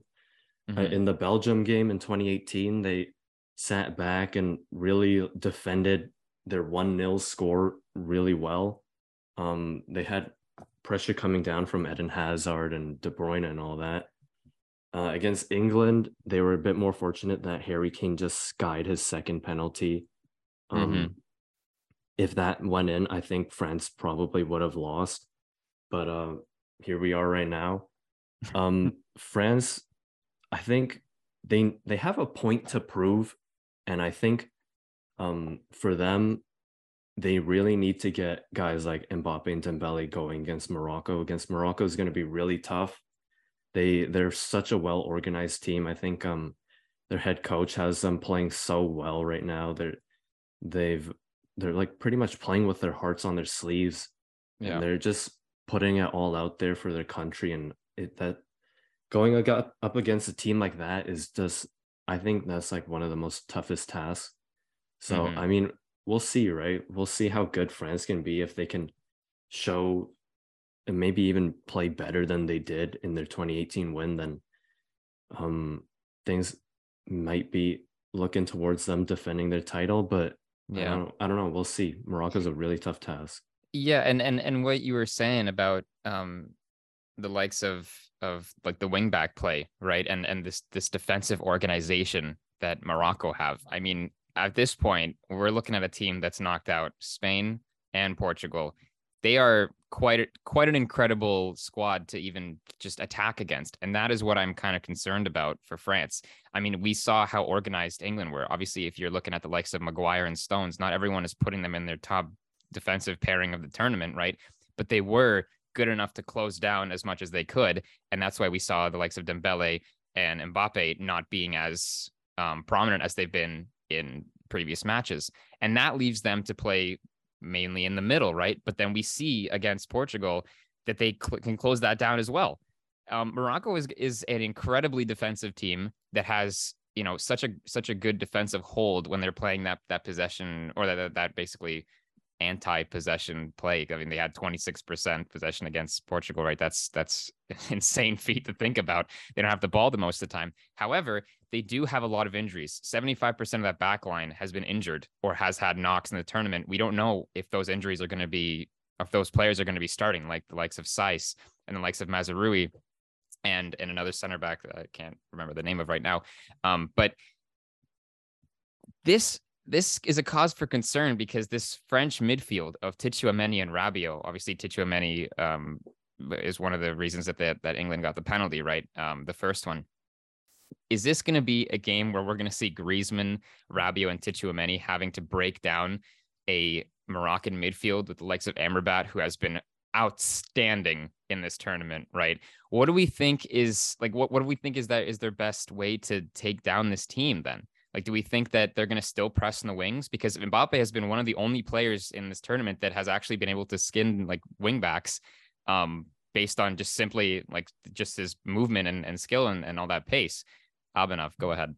Uh, Mhm. in the Belgium game in 2018, they sat back and really defended their 1 0 score really well. Um, they had pressure coming down from Eden Hazard and De Bruyne and all that. Uh, against England, they were a bit more fortunate that Harry Kane just skied his second penalty. Um, Mhm. If that went in, I think France probably would have lost. But uh, here we are right now. Um, France, I think they they have a point to prove, and I think um, for them, they really need to get guys like Mbappe and Dembele going against Morocco. Against Morocco is going to be really tough. They they're such a well organized team. I think um their head coach has them playing so well right now. They're they've they're like pretty much playing with their hearts on their sleeves, Yeah. and they're just putting it all out there for their country. And it that going up against a team like that is just I think that's like one of the most toughest tasks. So Mhm. I mean, we'll see, right? We'll see how good France can be if they can show and maybe even play better than they did in their 2018 win. Then um things might be looking towards them defending their title, but I Yeah. don't, I don't know. We'll see. Morocco's a really tough task. Yeah, and and and what you were saying about um the likes of of like the wing back play, right? And and this this defensive organization that Morocco have. I mean, at this point, we're looking at a team that's knocked out Spain and Portugal. They are quite a- quite an incredible squad to even just attack against, and that is what I'm kind of concerned about for France. I mean, we saw how organized England were. Obviously, if you're looking at the likes of Maguire and Stones, not everyone is putting them in their top defensive pairing of the tournament, right? But they were good enough to close down as much as they could, and that's why we saw the likes of Dembele and Mbappe not being as um, prominent as they've been in previous matches, and that leaves them to play mainly in the middle, right? But then we see against Portugal that they cl- can close that down as well. Um, Morocco is is an incredibly defensive team that has you know such a such a good defensive hold when they're playing that that possession or that that, that basically anti-possession play. I mean, they had 26% possession against Portugal, right? That's that's insane feat to think about. They don't have the ball the most of the time. However, they do have a lot of injuries. 75% of that back line has been injured or has had knocks in the tournament. We don't know if those injuries are going to be if those players are going to be starting, like the likes of Saiss and the likes of Mazraoui and and another center back that I can't remember the name of right now. Um, but this this is a cause for concern because this French midfield of Tchouameni and Rabiot, obviously Tchouameni um, is one of the reasons that that England got the penalty, right? Um, the first one. Is this going to be a game where we're going to see Griezmann, Rabiot, and Tchouameni having to break down a Moroccan midfield with the likes of Amrabat, who has been outstanding in this tournament, right? What do we think is like what what do we think is that is their best way to take down this team then? Like, do we think that they're going to still press in the wings? Because Mbappe has been one of the only players in this tournament that has actually been able to skin like wingbacks um, based on just simply like just his movement and, and skill and, and all that pace. Abhinav, go ahead.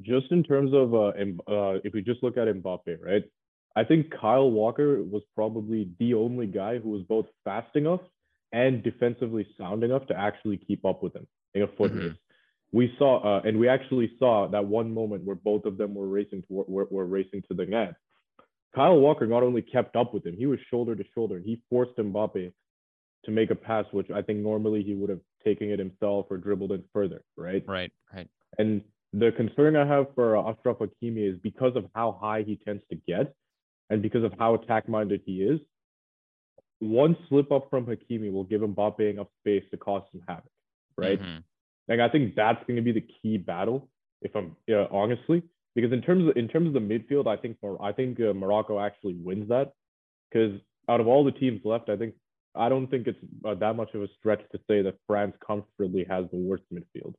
just in terms of uh, uh, if we just look at Mbappe, right? I think Kyle Walker was probably the only guy who was both fast enough and defensively sound enough to actually keep up with him in a foot Mhm. race. We saw, uh, and we actually saw that one moment where both of them were racing to were, were racing to the net. Kyle Walker not only kept up with him, he was shoulder to shoulder, and he forced Mbappe to make a pass, which I think normally he would have taken it himself or dribbled it further, right? Right, right. And the concern I have for uh, Ashraf Hakimi is because of how high he tends to get. and because of how attack minded he is, one slip up from Hakimi will give Mbappe enough space to cause some havoc, right? Mhm. Like I think that's going to be the key battle, if I'm yeah, honestly, because in terms of in terms of the midfield, I think I think uh, Morocco actually wins that, because out of all the teams left, I think I don't think it's uh, that much of a stretch to say that France comfortably has the worst midfield,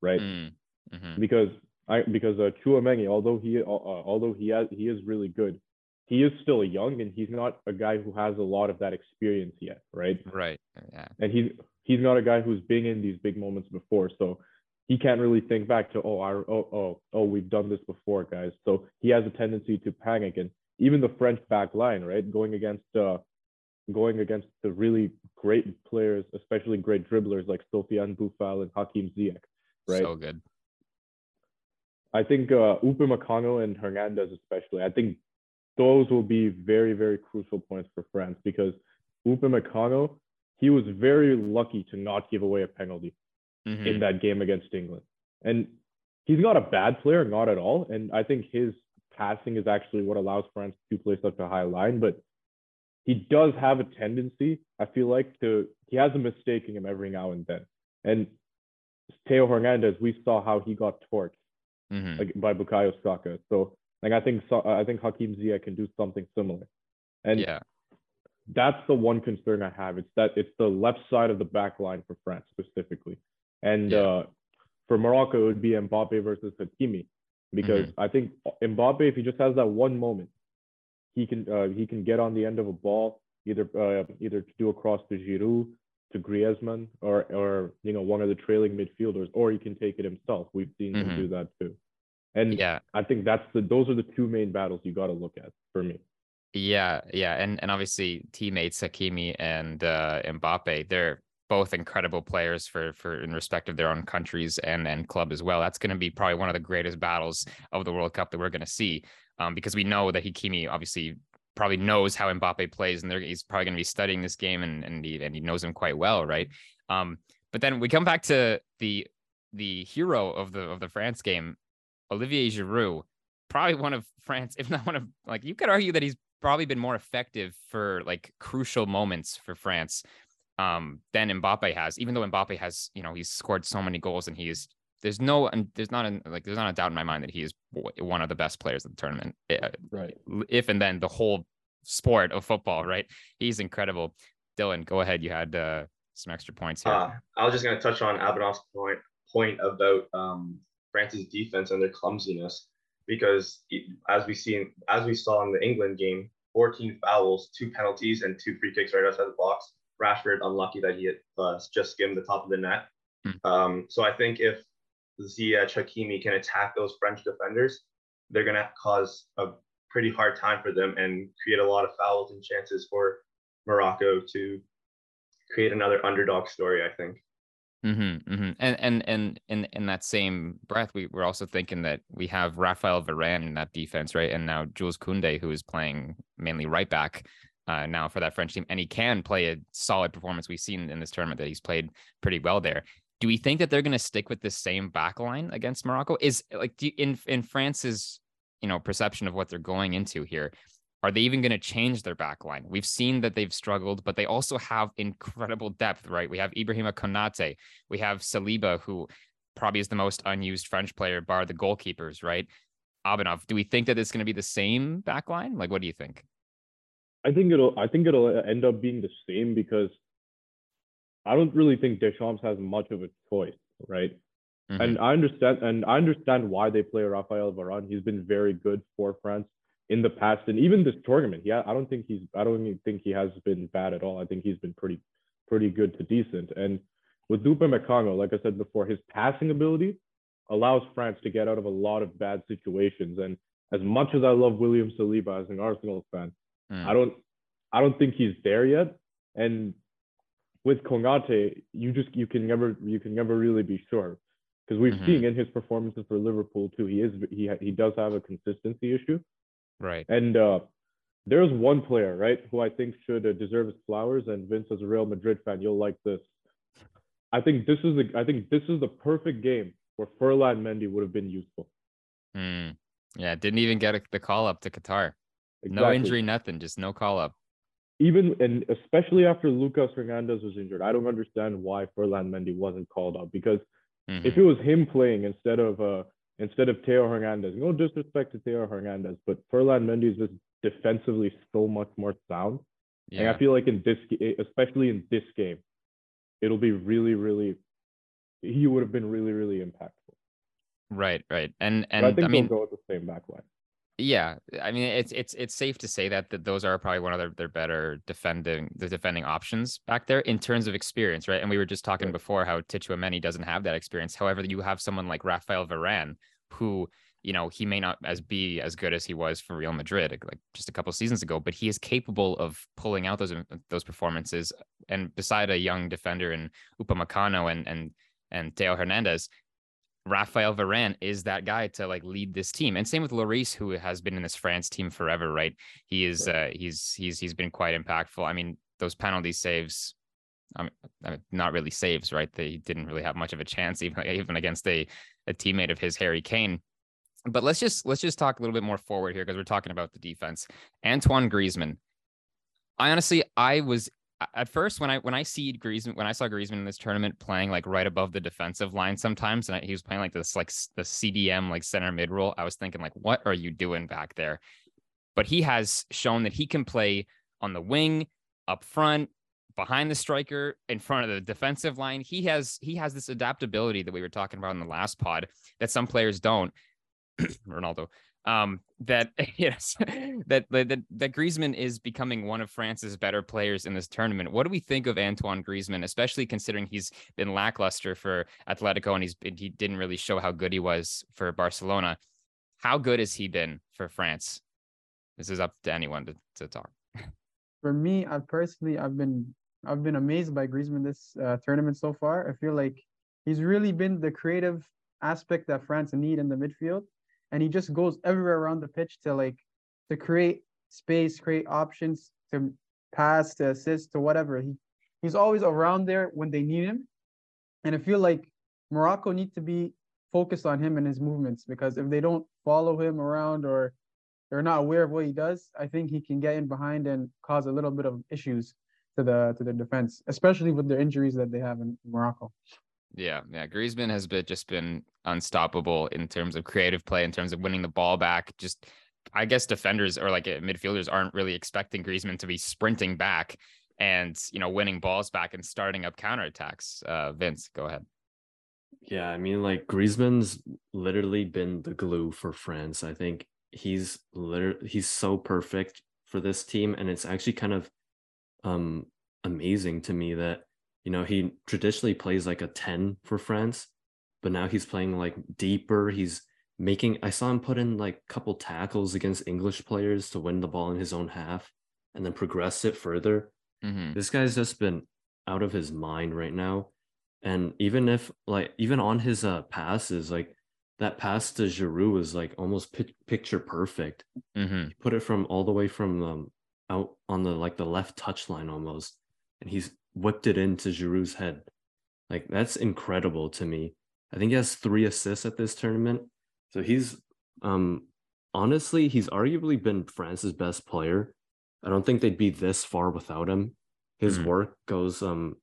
right? Mm, mhm. Because I because uh, Tchouameni, although he uh, although he has he is really good, he is still young and he's not a guy who has a lot of that experience yet, right? Right. Yeah. and he's he's not a guy who's been in these big moments before, so he can't really think back to oh I oh oh oh we've done this before, guys. So he has a tendency to panic, and even the French back line, right, going against uh going against the really great players, especially great dribblers like Sofiane Boufal and Hakim Ziyech, right? So good. I think uh, Upamecano and Hernandez especially. I think those will be very very crucial points for France because Upamecano he was very lucky to not give away a penalty Mhm. in that game against England, and he's not a bad player, not at all. And I think his passing is actually what allows France to play such a high line, but he does have a tendency, I feel like, to he has a mistake in him every now and then. And Theo Hernandez, we saw how he got torched Mhm. like, by Bukayo Saka. So like I think I think Hakim Ziyech can do something similar. And yeah. That's the one concern I have. It's that it's the left side of the back line for France specifically. And Yeah. uh, for Morocco, it would be Mbappe versus Hakimi. Because Mm-hmm. I think Mbappe, if he just has that one moment, he can uh, he can get on the end of a ball, either uh, either to do a cross to Giroud, to Griezmann, or or you know one of the trailing midfielders, or he can take it himself. We've seen Mhm. him do that too. And Yeah. I think that's the those are the two main battles you got to look at for me. Yeah, yeah, and and obviously teammates Hakimi and uh, Mbappe, they're both incredible players for for in respect of their own countries and and club as well. That's going to be probably one of the greatest battles of the World Cup that we're going to see, um, because we know that Hakimi obviously probably knows how Mbappe plays, and he's probably going to be studying this game, and and he and he knows him quite well, right? Um, but then we come back to the the hero of the of the France game, Olivier Giroud, probably one of France, if not one of like you could argue that he's probably been more effective for like crucial moments for France um than Mbappe has even though Mbappe has you know he's scored so many goals and he is there's no and there's not a, like there's not a doubt in my mind that he is one of the best players of the tournament uh, Right. if and then the whole sport of football right? He's incredible. Dylan go ahead. You had uh some extra points here. Uh, I was just going to touch on Abhinav's point point about um, France's defense and their clumsiness because as we seen as we saw in the England game, 14 fouls, two penalties, and two free kicks right outside the box. Rashford unlucky that he had uh, just skimmed the top of the net. Hmm. Um, so I think if Ziyech Hakimi can attack those French defenders, they're going to cause a pretty hard time for them and create a lot of fouls and chances for Morocco to create another underdog story. I think. Mm-hmm, mm-hmm. And and and in in that same breath, we we're also thinking that we have Rafael Varane in that defense, right? And now Jules Koundé, who is playing mainly right back uh, now for that French team, and he can play a solid performance. We've seen in this tournament that he's played pretty well there. Do we think that they're going to stick with the same back line against Morocco? Is like you, in in France's you know perception of what they're going into here? Are they even going to change their back line? We've seen that they've struggled, but they also have incredible depth, right? We have Ibrahima Konate, we have Saliba, who probably is the most unused French player, bar the goalkeepers, right? Abhinav, do we think that it's going to be the same back line? Like, what do you think? I think it'll I think it'll end up being the same because I don't really think Deschamps has much of a choice, right? Mhm. And I understand and I understand why they play Rafael Varane. He's been very good for France in the past and even this tournament. Yeah, I don't think he's I don't even think he has been bad at all. I think he's been pretty pretty good to decent. And with Upamecano, like I said before, his passing ability allows France to get out of a lot of bad situations. And as much as I love William Saliba as an Arsenal fan, Mm. I don't I don't think he's there yet. And with Konate, you just you can never you can never really be sure because we've Mhm. seen in his performances for Liverpool too. He is he he does have a consistency issue. Right. And uh, there's one player right who I think should uh, deserve his flowers. And Vince, as a Real Madrid fan, you'll like this. I think this is the I think this is the perfect game where Ferland Mendy would have been useful. Mm. Yeah, didn't even get a, the call up to Qatar. No injury, nothing, just no call up. Even and especially after Lucas Hernandez was injured, I don't understand why Ferland Mendy wasn't called up because Mhm. if it was him playing instead of uh instead of Theo Hernandez, no disrespect to Theo Hernandez, but Ferland Mendy is just defensively so much more sound. And. I feel like in this, especially in this game, it'll be really, really. He would have been really, really impactful. Right, right. And But and I think I mean, they'll go with the same back line. Yeah, I mean it's it's it's safe to say that that those are probably one of their, their better defending the defending options back there in terms of experience, right? And we were just talking Right. before how Tchouameni doesn't have that experience. However, you have someone like Rafael Varane who you know he may not as be as good as he was for Real Madrid like just a couple seasons ago, but he is capable of pulling out those those performances. And beside a young defender in Upamecano and and and Theo Hernandez, Rafael Varane is that guy to like lead this team. And same with Lloris, who has been in this France team forever, right? He is uh he's he's he's been quite impactful. I mean, those penalty saves, I mean, I mean, not really saves, right? They didn't really have much of a chance, even even against a, a teammate of his, Harry Kane. But let's just let's just talk a little bit more forward here because we're talking about the defense. Antoine Griezmann. I honestly, I was at first when I when I see Griezmann when I saw Griezmann in this tournament playing like right above the defensive line sometimes, and I, he was playing like this like the CDM like center mid role, I was thinking like, what are you doing back there? But he has shown that he can play on the wing, up front, behind the striker, in front of the defensive line. He has he has this adaptability that we were talking about in the last pod that some players don't. Ronaldo. Um, that yes, that, that that Griezmann is becoming one of France's better players in this tournament. What do we think of Antoine Griezmann, especially considering he's been lackluster for Atletico and he's been, he didn't really show how good he was for Barcelona. How good has he been for France? This is up to anyone to, to talk. For me, I personally, I've been I've been amazed by Griezmann this uh, tournament so far. I feel like he's really been the creative aspect that France need in the midfield, and he just goes everywhere around the pitch to like to create space, create options, to pass, to assist, to whatever. He he's always around there when they need him, and I feel like Morocco need to be focused on him and his movements because if they don't follow him around or they're not aware of what he does, I think he can get in behind and cause a little bit of issues to the to the defense, especially with the injuries that they have in Morocco. Yeah, yeah. Griezmann has been just been unstoppable in terms of creative play, in terms of winning the ball back. Just, I guess defenders or like midfielders aren't really expecting Griezmann to be sprinting back and you know winning balls back and starting up counterattacks. Uh, Vince, go ahead. Yeah, I mean, like Griezmann's literally been the glue for France. I think he's literally he's so perfect for this team, and it's actually kind of um amazing to me that you know he traditionally plays like a 10 for France, but now he's playing like deeper. He's making I saw him put in like a couple tackles against English players to win the ball in his own half and then progress it further. Mhm. This guy's just been out of his mind right now. And even if like even on his uh passes, like that pass to Giroud was like almost pic- picture perfect. Mhm. He put it from all the way from um out on the like the left touch line almost, and he's whipped it into Giroud's head. Like that's incredible to me. I think he has three assists at this tournament. So he's um honestly, he's arguably been France's best player. I don't think they'd be this far without him. His Mhm. work goes um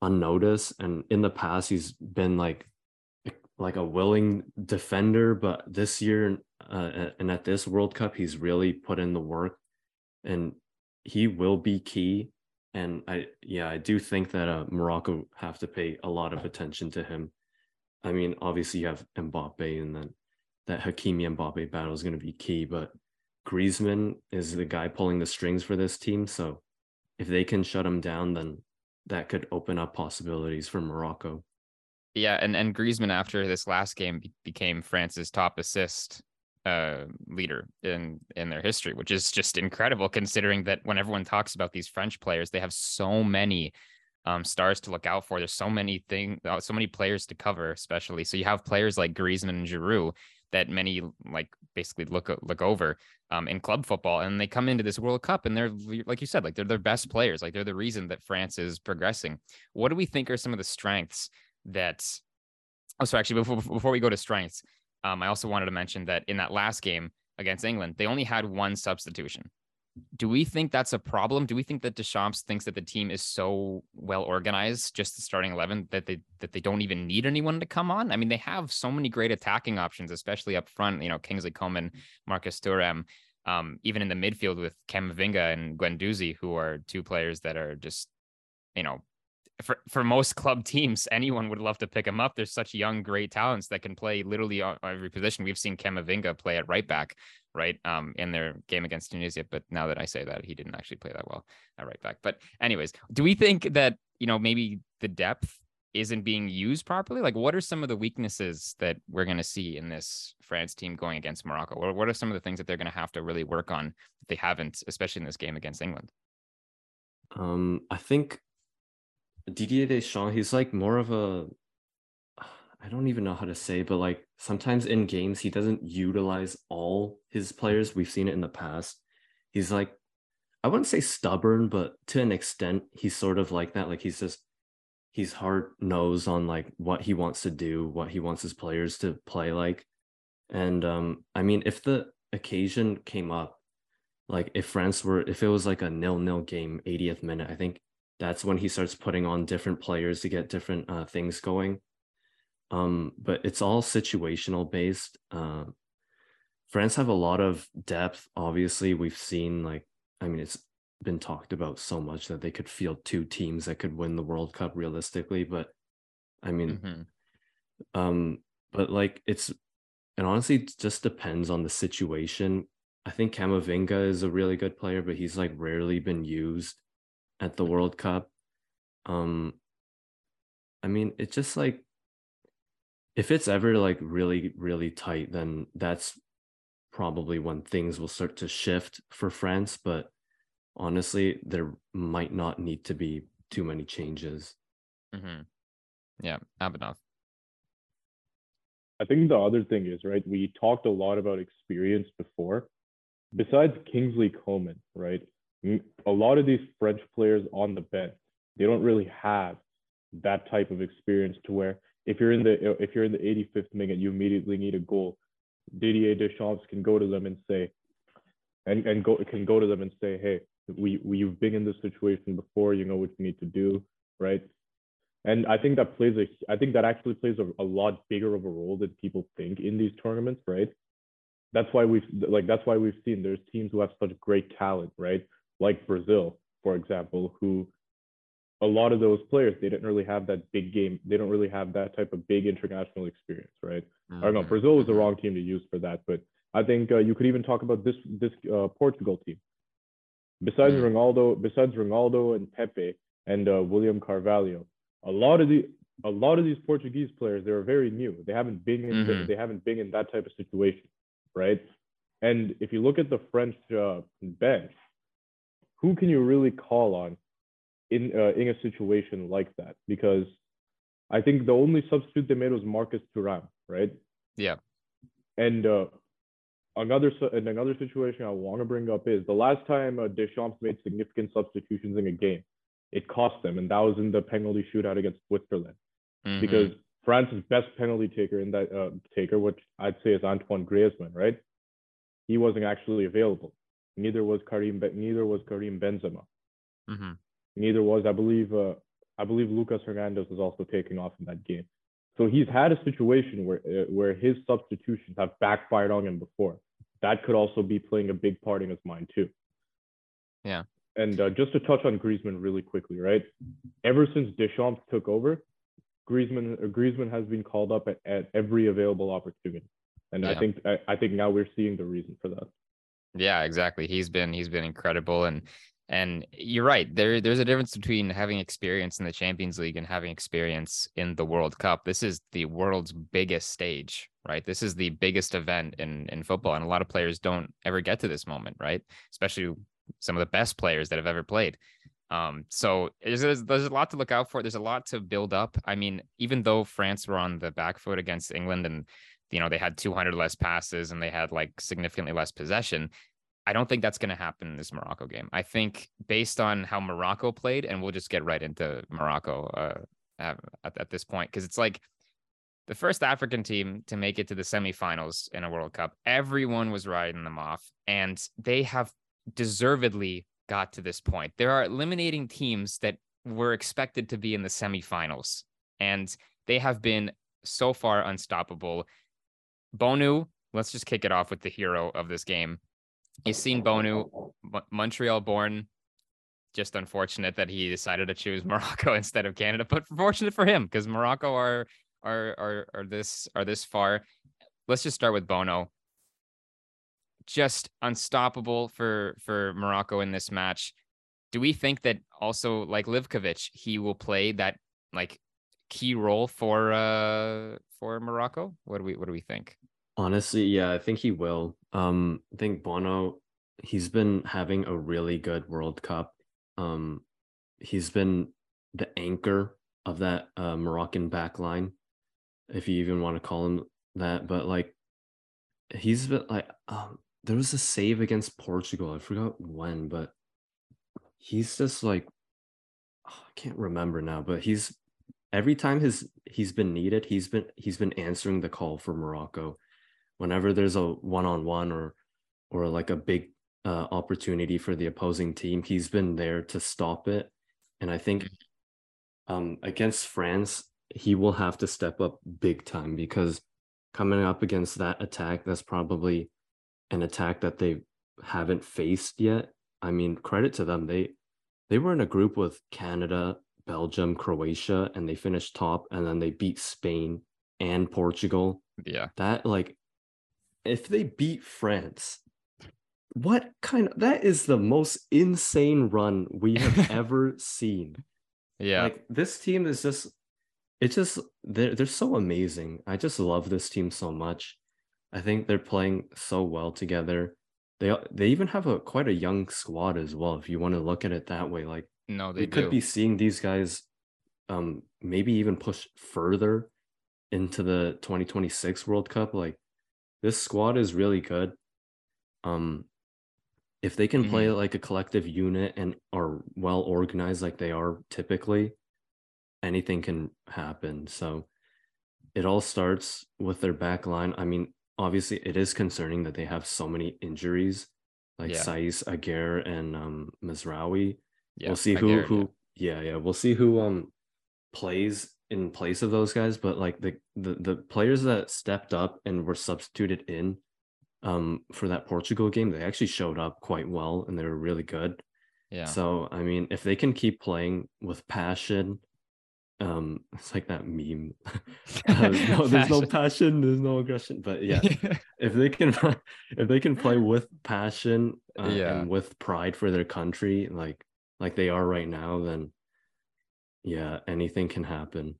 unnoticed and in the past he's been like like a willing defender but this year uh, and at this world cup he's really put in the work and he will be key and i yeah i do think that uh, morocco have to pay a lot of attention to him. I mean obviously you have mbappe and then that hakimi mbappe battle is going to be key but griezmann is the guy pulling the strings for this team. So if they can shut him down then that could open up possibilities for morocco. Yeah, and and Griezmann after this last game became France's top assist uh leader in in their history, which is just incredible considering that when everyone talks about these French players, they have so many um stars to look out for. There's so many thing uh, so many players to cover, especially. So you have players like Griezmann and Giroud that many like basically look look over um, in club football, and they come into this World Cup and they're like you said, like they're their best players, like they're the reason that France is progressing. What do we think are some of the strengths that? Oh, so actually, before before we go to strengths, um, I also wanted to mention that in that last game against England, they only had one substitution. Do we think that's a problem? Do we think that Deschamps thinks that the team is so well organized, just the starting eleven, that they that they don't even need anyone to come on? I mean, they have so many great attacking options, especially up front. You know, Kingsley Coman, Marcus Thuram, um, even in the midfield with Camavinga and Guendouzi, who are two players that are just, you know, for, for most club teams, anyone would love to pick them up. There's such young, great talents that can play literally every position. We've seen Camavinga play at right back, right, um, in their game against Tunisia. But now that I say that, he didn't actually play that well at right back. But anyways, do we think that you know maybe the depth isn't being used properly? Like, what are some of the weaknesses that we're going to see in this France team going against Morocco? Or what are some of the things that they're going to have to really work on that they haven't, especially in this game against England? Um, I think Didier Deschamps, he's like more of a I don't even know how to say, but like sometimes in games he doesn't utilize all his players. We've seen it in the past. He's like I wouldn't say stubborn, but to an extent he's sort of like that. Like he's just he's hard nosed on like what he wants to do, what he wants his players to play like. And um I mean if the occasion came up, like if France were if it was like a nil nil game, 80th minute, I think that's when he starts putting on different players to get different uh, things going. Um, but it's all situational based. Uh, France have a lot of depth. Obviously, we've seen like I mean, it's been talked about so much that they could field two teams that could win the World Cup realistically. But I mean, mm-hmm. um, but like it's it honestly just depends on the situation. I think Camavinga is a really good player, but he's like rarely been used at the World Cup. Um, I mean, it's just like if it's ever like really, really tight, then that's probably when things will start to shift for France. But honestly, there might not need to be too many changes. Mm-hmm. Yeah, Abhinav. I think the other thing is right. We talked a lot about experience before. Besides Kingsley Coman, right? A lot of these French players on the bench, they don't really have that type of experience to where if you're in the if you're in the 85th minute, you immediately need a goal. Didier Deschamps can go to them and say, and and go can go to them and say, hey, we we've been in this situation before. You know what you need to do, right? And I think that plays a I think that actually plays a, a lot bigger of a role than people think in these tournaments, right? That's why we've like that's why we've seen there's teams who have such great talent, right? Like Brazil, for example, who a lot of those players they didn't really have that big game. They don't really have that type of big international experience, right? Mm-hmm. I don't know. Brazil was the mm-hmm. wrong team to use for that, but I think uh, you could even talk about this this uh, Portugal team. Besides mm-hmm. Ronaldo, besides Ronaldo and Pepe and uh, William Carvalho, a lot of the a lot of these Portuguese players they are very new. They haven't been in mm-hmm. they haven't been in that type of situation, right? And if you look at the French uh, bench, who can you really call on in uh, in a situation like that? Because I think the only substitute they made was Marcus Thuram, right? Yeah. And uh, another in another situation I want to bring up is the last time uh, Deschamps made significant substitutions in a game, it cost them, and that was in the penalty shootout against Switzerland, mm-hmm. because France's best penalty taker in that uh, taker, which I'd say is Antoine Griezmann, right? He wasn't actually available. Neither was Karim. Neither was Karim Benzema. Mm-hmm. Neither was, I believe, uh, I believe Lucas Hernandez was also taking off in that game. So he's had a situation where uh, where his substitutions have backfired on him before. That could also be playing a big part in his mind too. Yeah. And uh, just to touch on Griezmann really quickly, right? Ever since Deschamps took over, Griezmann uh, Griezmann has been called up at, at every available opportunity, and yeah. I think I, I think now we're seeing the reason for that. Yeah, exactly. He's been he's been incredible and and you're right. There there's a difference between having experience in the Champions League and having experience in the World Cup. This is the world's biggest stage, right? This is the biggest event in in football and a lot of players don't ever get to this moment, right? Especially some of the best players that have ever played. Um, so there's, there's a lot to look out for. There's a lot to build up. I mean, even though France were on the back foot against England and you know, they had 200 less passes and they had like significantly less possession. I don't think that's going to happen in this Morocco game. I think based on how Morocco played, and we'll just get right into Morocco uh, at, at this point because it's like the first African team to make it to the semifinals in a World Cup. Everyone was riding them off, and they have deservedly got to this point. There are eliminating teams that were expected to be in the semifinals, and they have been so far unstoppable. Bono, let's just kick it off with the hero of this game. Yassine Bono, Montreal born. Just unfortunate that he decided to choose Morocco instead of Canada, but fortunate for him because Morocco are are are are this are this far. Let's just start with Bono. Just unstoppable for for Morocco in this match. Do we think that also like Livakovic, he will play that like key role for uh for Morocco? What do we what do we think? Honestly, yeah, I think he will. Um, I think Bono, he's been having a really good World Cup. Um, he's been the anchor of that uh, Moroccan back line if you even want to call him that. But like, he's been like, um, there was a save against Portugal. I forgot when, but he's just like, oh, I can't remember now. But he's every time his he's been needed, he's been he's been answering the call for Morocco. Whenever there's a one on one or or like a big uh, opportunity for the opposing team, he's been there to stop it. And I think um, against France, he will have to step up big time because coming up against that attack, that's probably an attack that they haven't faced yet. I mean, credit to them. They they were in a group with Canada, Belgium, Croatia, and they finished top, and then they beat Spain and Portugal. Yeah. That like if they beat France, what kind of that is the most insane run we have ever seen. Yeah. Like this team is just it's just they're they're so amazing. I just love this team so much. I think they're playing so well together. They they even have a quite a young squad as well. If you want to look at it that way, like no, they could be seeing these guys, um, maybe even push further into the 2026 World Cup. Like this squad is really good. Um, if they can mm-hmm. play like a collective unit and are well organized like they are typically, anything can happen. So it all starts with their back line. I mean, obviously it is concerning that they have so many injuries like yeah. Saïss Aguerd and um Mazraoui. Yeah, we'll see who who yeah. yeah, yeah. We'll see who um plays in place of those guys, but like the the the players that stepped up and were substituted in um for that Portugal game, they actually showed up quite well and they were really good. Yeah. So I mean, if they can keep playing with passion um it's like that meme uh, no, there's no passion there's no aggression but yeah if they can if they can play with passion uh, yeah. and with pride for their country like like they are right now then yeah anything can happen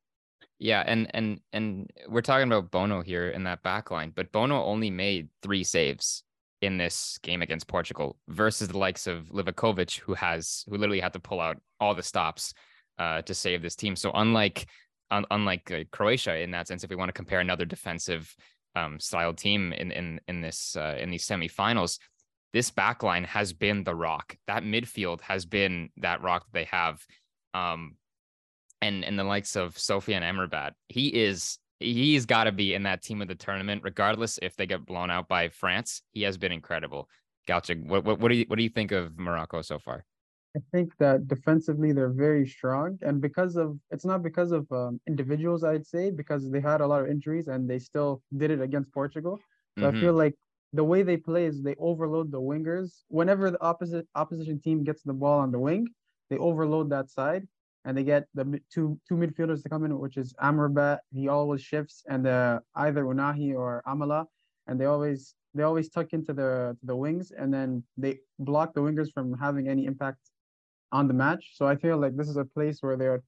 yeah and and and we're talking about bono here in that back line but bono only made three saves in this game against portugal versus the likes of livakovic who has who literally had to pull out all the stops uh, to save this team. So unlike un- unlike uh, Croatia in that sense, if we want to compare another defensive um, style team in in in this uh, in these semifinals, this backline has been the rock. That midfield has been that rock that they have. Um, and and the likes of Sofyan Amrabat, he is he's got to be in that team of the tournament, regardless if they get blown out by France. He has been incredible. Galchaa, what, what what do you what do you think of Morocco so far? I think that defensively they're very strong, and because of it's not because of um, individuals, I'd say, because they had a lot of injuries and they still did it against Portugal. So mm-hmm. I feel like the way they play is they overload the wingers. Whenever the opposite opposition team gets the ball on the wing, they overload that side, and they get the two two midfielders to come in, which is Amrabat. He always shifts, and uh, either Ounahi or Amallah, and they always they always tuck into the the wings, and then they block the wingers from having any impact on the match. So I feel like this is a place where they're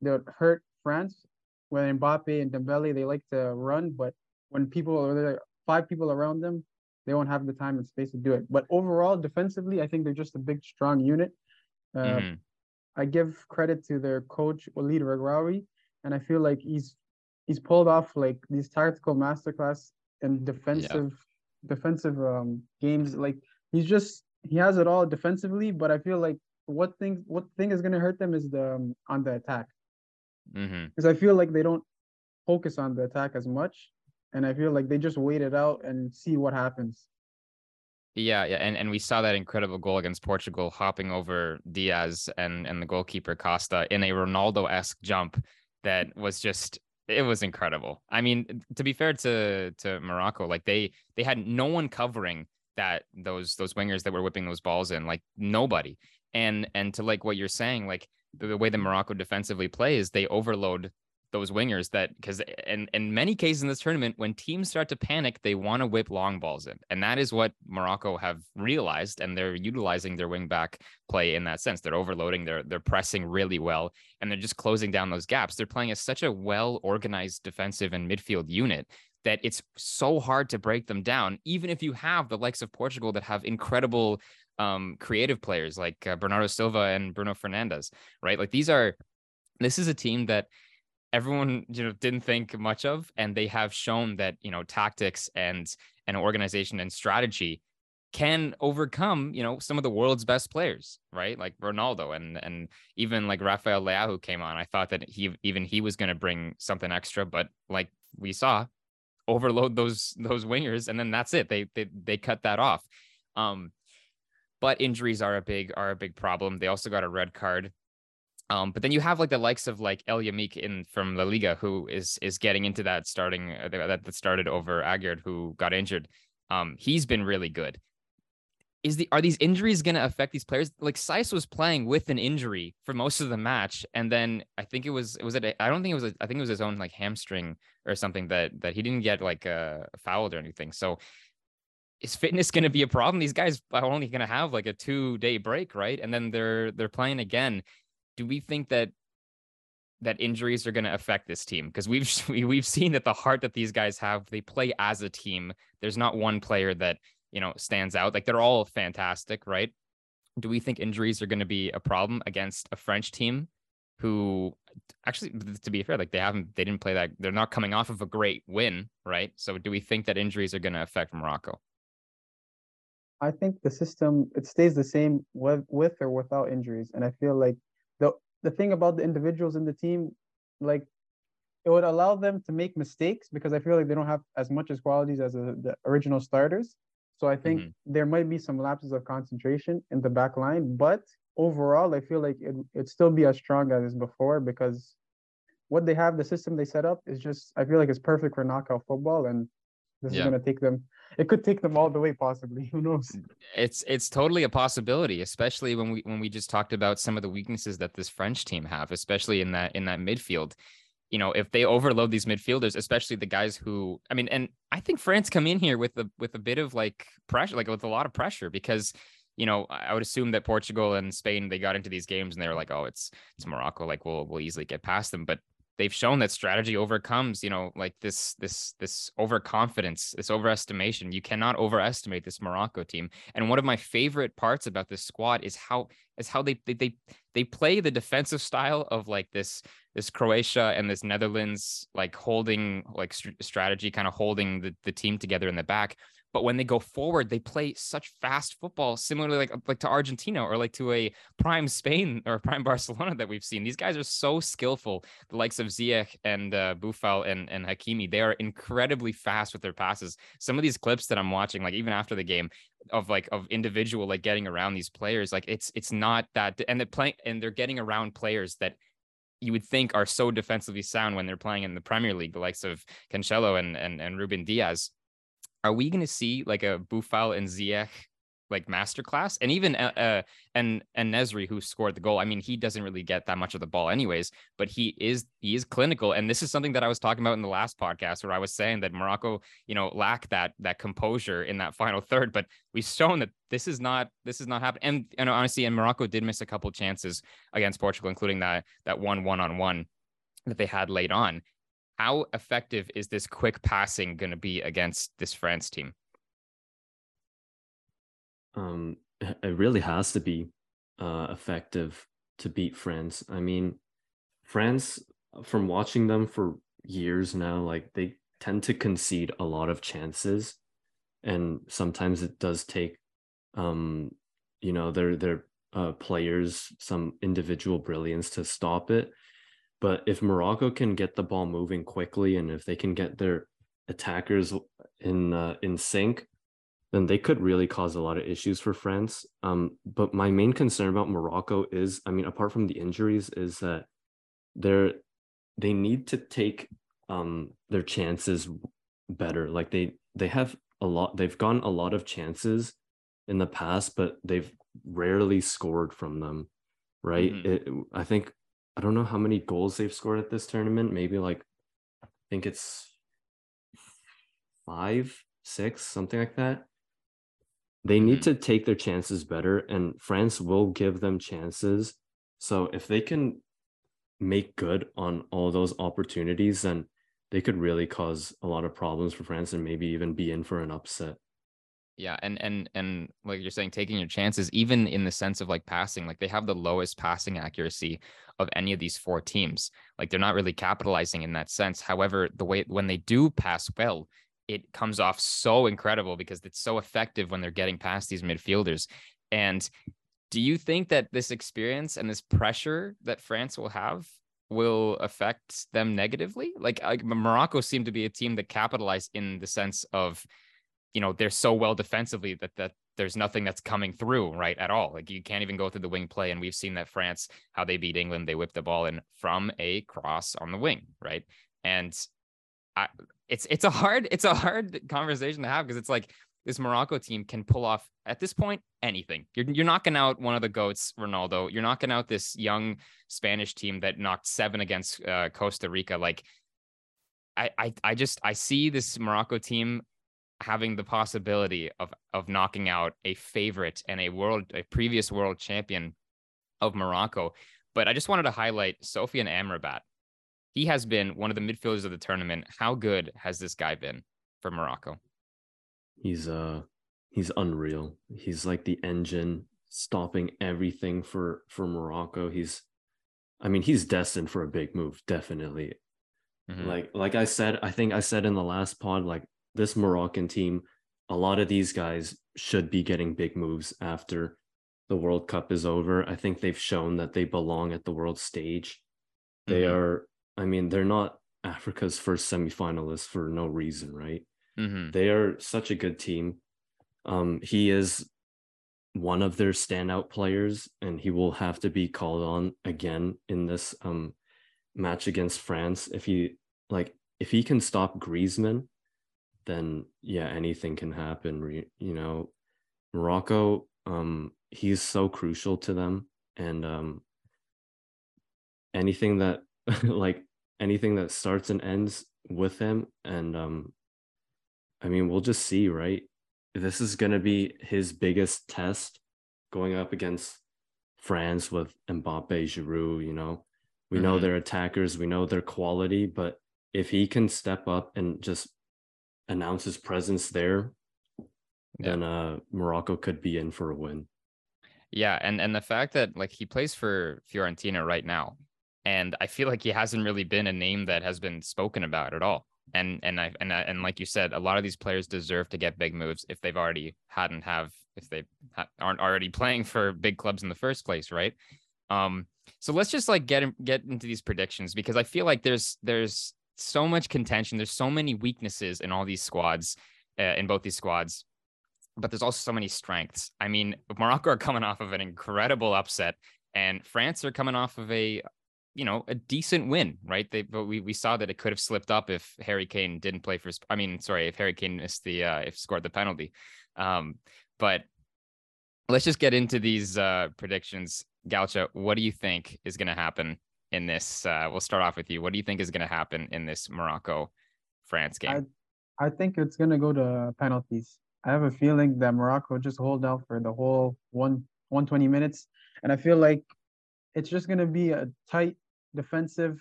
they'll hurt France. When Mbappe and Dembele they like to run, but when people are there, five people around them, they won't have the time and space to do it. But overall, defensively, I think they're just a big, strong unit. Uh, mm-hmm. I give credit to their coach Walid Regragui, and I feel like he's he's pulled off like these tactical masterclass and defensive yeah. defensive um, games. Like he's just he has it all defensively, but I feel like what thing what thing is going to hurt them is the um, on the attack because mm-hmm. I feel like they don't focus on the attack as much. And I feel like they just wait it out and see what happens. Yeah, yeah, and, and we saw that incredible goal against Portugal, hopping over Dias and and the goalkeeper Costa in a Ronaldo esque jump that mm. was just it was incredible. I mean, to be fair to to Morocco, like they they had no one covering that those those wingers that were whipping those balls in, like nobody. And and to like what you're saying, like the, the way that Morocco defensively plays, they overload those wingers that because in, in many cases in this tournament, when teams start to panic, they want to whip long balls in. And that is what Morocco have realized. And they're utilizing their wing back play in that sense. They're overloading, they're they're pressing really well, and they're just closing down those gaps. They're playing as such a well organized defensive and midfield unit that it's so hard to break them down, even if you have the likes of Portugal that have incredible um, creative players like uh, Bernardo Silva and Bruno Fernandes, right? Like these are, this is a team that everyone you know didn't think much of and they have shown that you know tactics and and organization and strategy can overcome you know some of the world's best players right? Like ronaldo and and even like rafael leao came on. I thought that he even he was going to bring something extra but like we saw overload those those wingers and then that's it. They they, they cut that off. Um but injuries are a big are a big problem. They also got a red card um, but then you have like the likes of like El Yamiq in from La Liga, who is is getting into that starting uh, that that started over Aguerd, who got injured. Um, he's been really good. Is the are these injuries going to affect these players? Like Saïss was playing with an injury for most of the match, and then I think it was it was I don't think it was a, I think it was his own like hamstring or something that that he didn't get like uh, fouled or anything. So is fitness going to be a problem? These guys are only going to have like a two day break, right? And then they're they're playing again do we think that that injuries are going to affect this team? Because we've we've seen that the heart that these guys have they play as a team. There's not one player that you know stands out. Like they're all fantastic right? Do we think injuries are going to be a problem against a french team who actually to be fair like they haven't they didn't play that they're not coming off of a great win right? So do we think that injuries are going to affect morocco? I think the system it stays the same with with or without injuries and i feel like the thing about the individuals in the team, like it would allow them to make mistakes because I feel like they don't have as much as qualities as a, the original starters. So I think mm-hmm. there might be some lapses of concentration in the back line, but overall, I feel like it it still be as strong as before because what they have, the system they set up is just I feel like it's perfect for knockout football, and this yeah. is going to take them it could take them all the way possibly who knows it's it's totally a possibility especially when we when we just talked about some of the weaknesses that this french team have especially in that in that midfield you know if they overload these midfielders especially the guys who i mean and i think france come in here with a with a bit of like pressure like with a lot of pressure because you know, I would assume that Portugal and Spain they got into these games and they were like, oh, it's it's Morocco, like we'll we'll easily get past them. But they've shown that strategy overcomes you know like this this this overconfidence this overestimation. You cannot overestimate this morocco team. And one of my favorite parts about this squad is how is how they they they, they play the defensive style of like this this croatia and this netherlands like holding like st- strategy kind of holding the, the team together in the back but when they go forward, they play such fast football, similarly like like to Argentina or like to a prime Spain or prime Barcelona that we've seen. These guys are so skillful. The likes of Ziyech and uh, Boufal and and Hakimi, they are incredibly fast with their passes. Some of these clips that I'm watching, like even after the game, of like of individual like getting around these players, like it's it's not that, and they're and they're getting around players that you would think are so defensively sound when they're playing in the Premier League, the likes of Cancelo and and and Ruben Dias are we going to see like a Boufal and Ziyech like masterclass? And even uh, uh and and En-Nesyri who scored the goal. I mean, he doesn't really get that much of the ball anyways, but he is he is clinical. And this is something that I was talking about in the last podcast where I was saying that Morocco, you know, lack that that composure in that final third. But we've shown that this is not this is not happening. And and honestly, and Morocco did miss a couple chances against Portugal, including that that one one on one that they had late on how effective is this quick passing going to be against this France team? Um, it really has to be uh, effective to beat France. I mean, France, from watching them for years now, like they tend to concede a lot of chances, and sometimes it does take, um, you know, their their uh, players some individual brilliance to stop it. But if Morocco can get the ball moving quickly and if they can get their attackers in uh, in sync, then they could really cause a lot of issues for France. Um, but my main concern about Morocco is, I mean, apart from the injuries, is that they're they need to take um their chances better. Like they they have a lot, they've gotten a lot of chances in the past, but they've rarely scored from them. Right? Mhm. It, I think I don't know how many goals they've scored at this tournament. Maybe like I think it's five, six, something like that. They need Mhm. to take their chances better, and France will give them chances. So if they can make good on all those opportunities, then they could really cause a lot of problems for France and maybe even be in for an upset. Yeah, and and and like you're saying, taking your chances, even in the sense of like passing, like they have the lowest passing accuracy of any of these four teams. Like they're not really capitalizing in that sense. However, the way when they do pass well, it comes off so incredible because it's so effective when they're getting past these midfielders. And do you think that this experience and this pressure that France will have will affect them negatively? Like, like Morocco seemed to be a team that capitalized in the sense of you know they're so well defensively that that there's nothing that's coming through right at all. Like you can't even go through the wing play and we've seen that france how they beat england they whipped the ball in from a cross on the wing right? And I, it's it's a hard it's a hard conversation to have because it's like this morocco team can pull off at this point anything. You're, you're knocking out one of the goats ronaldo. You're knocking out this young spanish team that knocked seven against uh, costa rica. Like I, I I just I see this Morocco team having the possibility of of knocking out a favorite and a world a previous world champion of Morocco. But I just wanted to highlight Sofyan Amrabat. He has been one of the midfielders of the tournament. How good has this guy been for Morocco? He's uh he's unreal. He's like the engine stopping everything for for Morocco. He's I mean, he's destined for a big move, definitely. Mhm. Like like I said, I think I said in the last pod like this Moroccan team, a lot of these guys should be getting big moves after the World Cup is over. I think they've shown that they belong at the world stage. They Mhm. are I mean, they're not Africa's first semifinalists for no reason, right? Mhm. They are such a good team. Um, he is one of their standout players, and he will have to be called on again in this um match against France. If he like, if he can stop Griezmann, then yeah, anything can happen. You know, Morocco, um, he's so crucial to them, and um, anything that like anything that starts and ends with him, and um, I mean, we'll just see, right? This is going to be his biggest test going up against France with Mbappe, Giroud, you know. We know Mhm. they're attackers, we know their quality, but if he can step up and just announce his presence there, Yeah. then uh Morocco could be in for a win. Yeah, and and the fact that like he plays for Fiorentina right now, and I feel like he hasn't really been a name that has been spoken about at all. And and I and I, and like you said, a lot of these players deserve to get big moves if they've already hadn't have if they ha- aren't already playing for big clubs in the first place, right? Um, so let's just like get get into these predictions because I feel like there's there's so much contention, there's so many weaknesses in all these squads, uh, in both these squads but there's also so many strengths. I mean, Morocco are coming off of an incredible upset, and France are coming off of a, you know, a decent win, right? They, but we we saw that it could have slipped up if Harry Kane didn't play for. I mean, sorry, if Harry Kane missed the, uh, if scored the penalty. Um, but let's just get into these uh, predictions. Galchaa, what do you think is going to happen in this? Uh, we'll start off with you. What do you think is going to happen in this Morocco France game? I think it's gonna go to penalties. I have a feeling that Morocco just hold out for the whole one 120 minutes, and I feel like it's just gonna be a tight, defensive,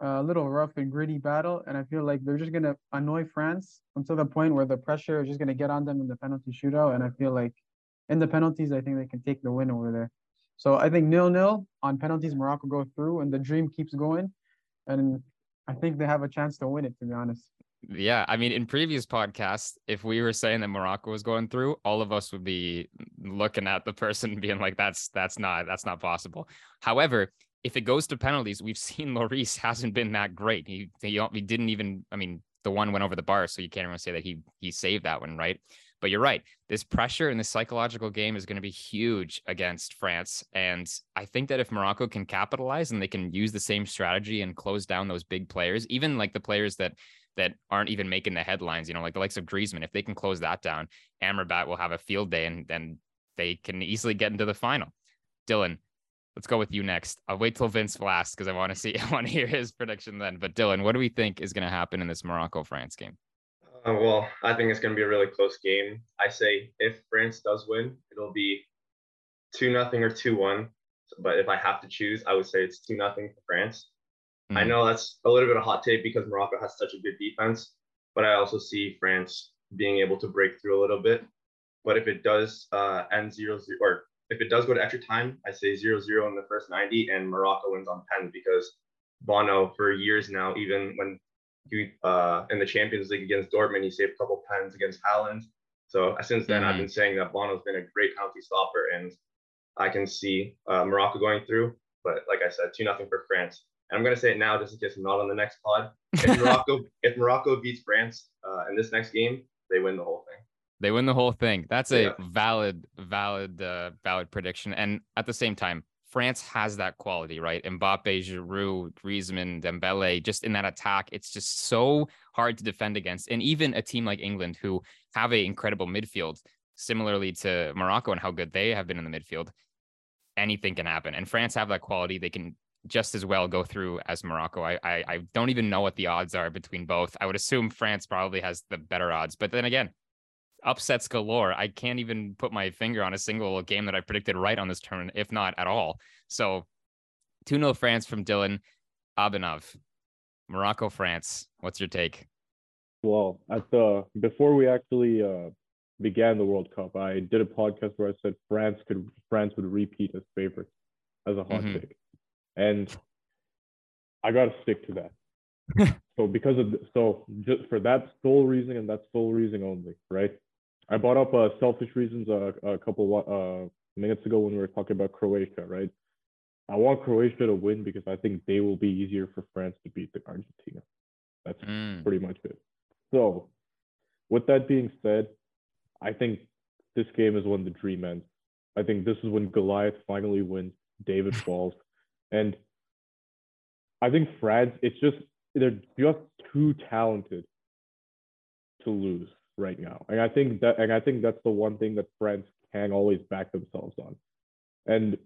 a little rough and gritty battle, and I feel like they're just gonna annoy France until the point where the pressure is just gonna get on them in the penalty shootout, and I feel like in the penalties, I think they can take the win over there. So I think nil nil on penalties, Morocco go through, and the dream keeps going, and I think they have a chance to win it. To be honest. Yeah, I mean, in previous podcasts, if we were saying that Morocco was going through, all of us would be looking at the person being like, "That's that's not that's not possible." However, if it goes to penalties, we've seen Lloris hasn't been that great. He, he he didn't even. I mean, the one went over the bar, so you can't even say that he he saved that one, right? But you're right. This pressure and the psychological game is going to be huge against France, and I think that if Morocco can capitalize and they can use the same strategy and close down those big players, even like the players that that aren't even making the headlines, you know, like the likes of Griezmann, if they can close that down, Amrabat will have a field day, and then they can easily get into the final. Dylan, let's go with you next. I'll wait till Vince last because I want to see, I want to hear his prediction then. But Dylan, what do we think is going to happen in this Morocco France game? Uh, well, I think it's going to be a really close game. I say if France does win, it'll be two nothing or two one. But if I have to choose, I would say it's two nothing for France. Mm. I hmm. know that's a little bit of hot take because Morocco has such a good defense, but I also see France being able to break through a little bit. But if it does uh, end zero zero, or if it does go to extra time, I say zero zero in the first 90 and Morocco wins on pens because Bono for years now, even when he uh, in the Champions League against Dortmund, he saved a couple pens against Haaland. So since then, mm-hmm. I've been saying that Bono's been a great penalty stopper, and I can see uh, Morocco going through. But like I said, two nothing for France. And I'm gonna say it now, just in case I'm not on the next pod. If Morocco, if Morocco beats France uh, in this next game, they win the whole thing. They win the whole thing. That's a yeah. valid, valid, uh, valid prediction. And at the same time, France has that quality, right? Mbappe, Giroud, Griezmann, Dembele, just in that attack, it's just so hard to defend against. And even a team like England, who have an incredible midfield, similarly to Morocco and how good they have been in the midfield, anything can happen. And France have that quality; they can just as well go through as Morocco. I, I I don't even know what the odds are between both. I would assume France probably has the better odds, but then again, upsets galore. I can't even put my finger on a single game that I predicted right on this turn, if not at all. So 2 0 France from Dylan Abhinav. Morocco, France. What's your take? Well, at the before we actually uh, began the World Cup, I did a podcast where I said France could France would repeat as favorites as a hot mm-hmm. take, and I got to stick to that. so because of so just for that sole reason and that sole reason only, right? I brought up uh, selfish reasons uh, a couple uh, minutes ago when we were talking about Croatia, right? I want Croatia to win because I think they will be easier for France to beat the Argentina. That's mm. pretty much it. So, with that being said, I think this game is when the dream ends. I think this is when Goliath finally wins, David falls. And I think France, it's just, they're just too talented to lose right now. And I think that and I think that's the one thing that France can always back themselves on. And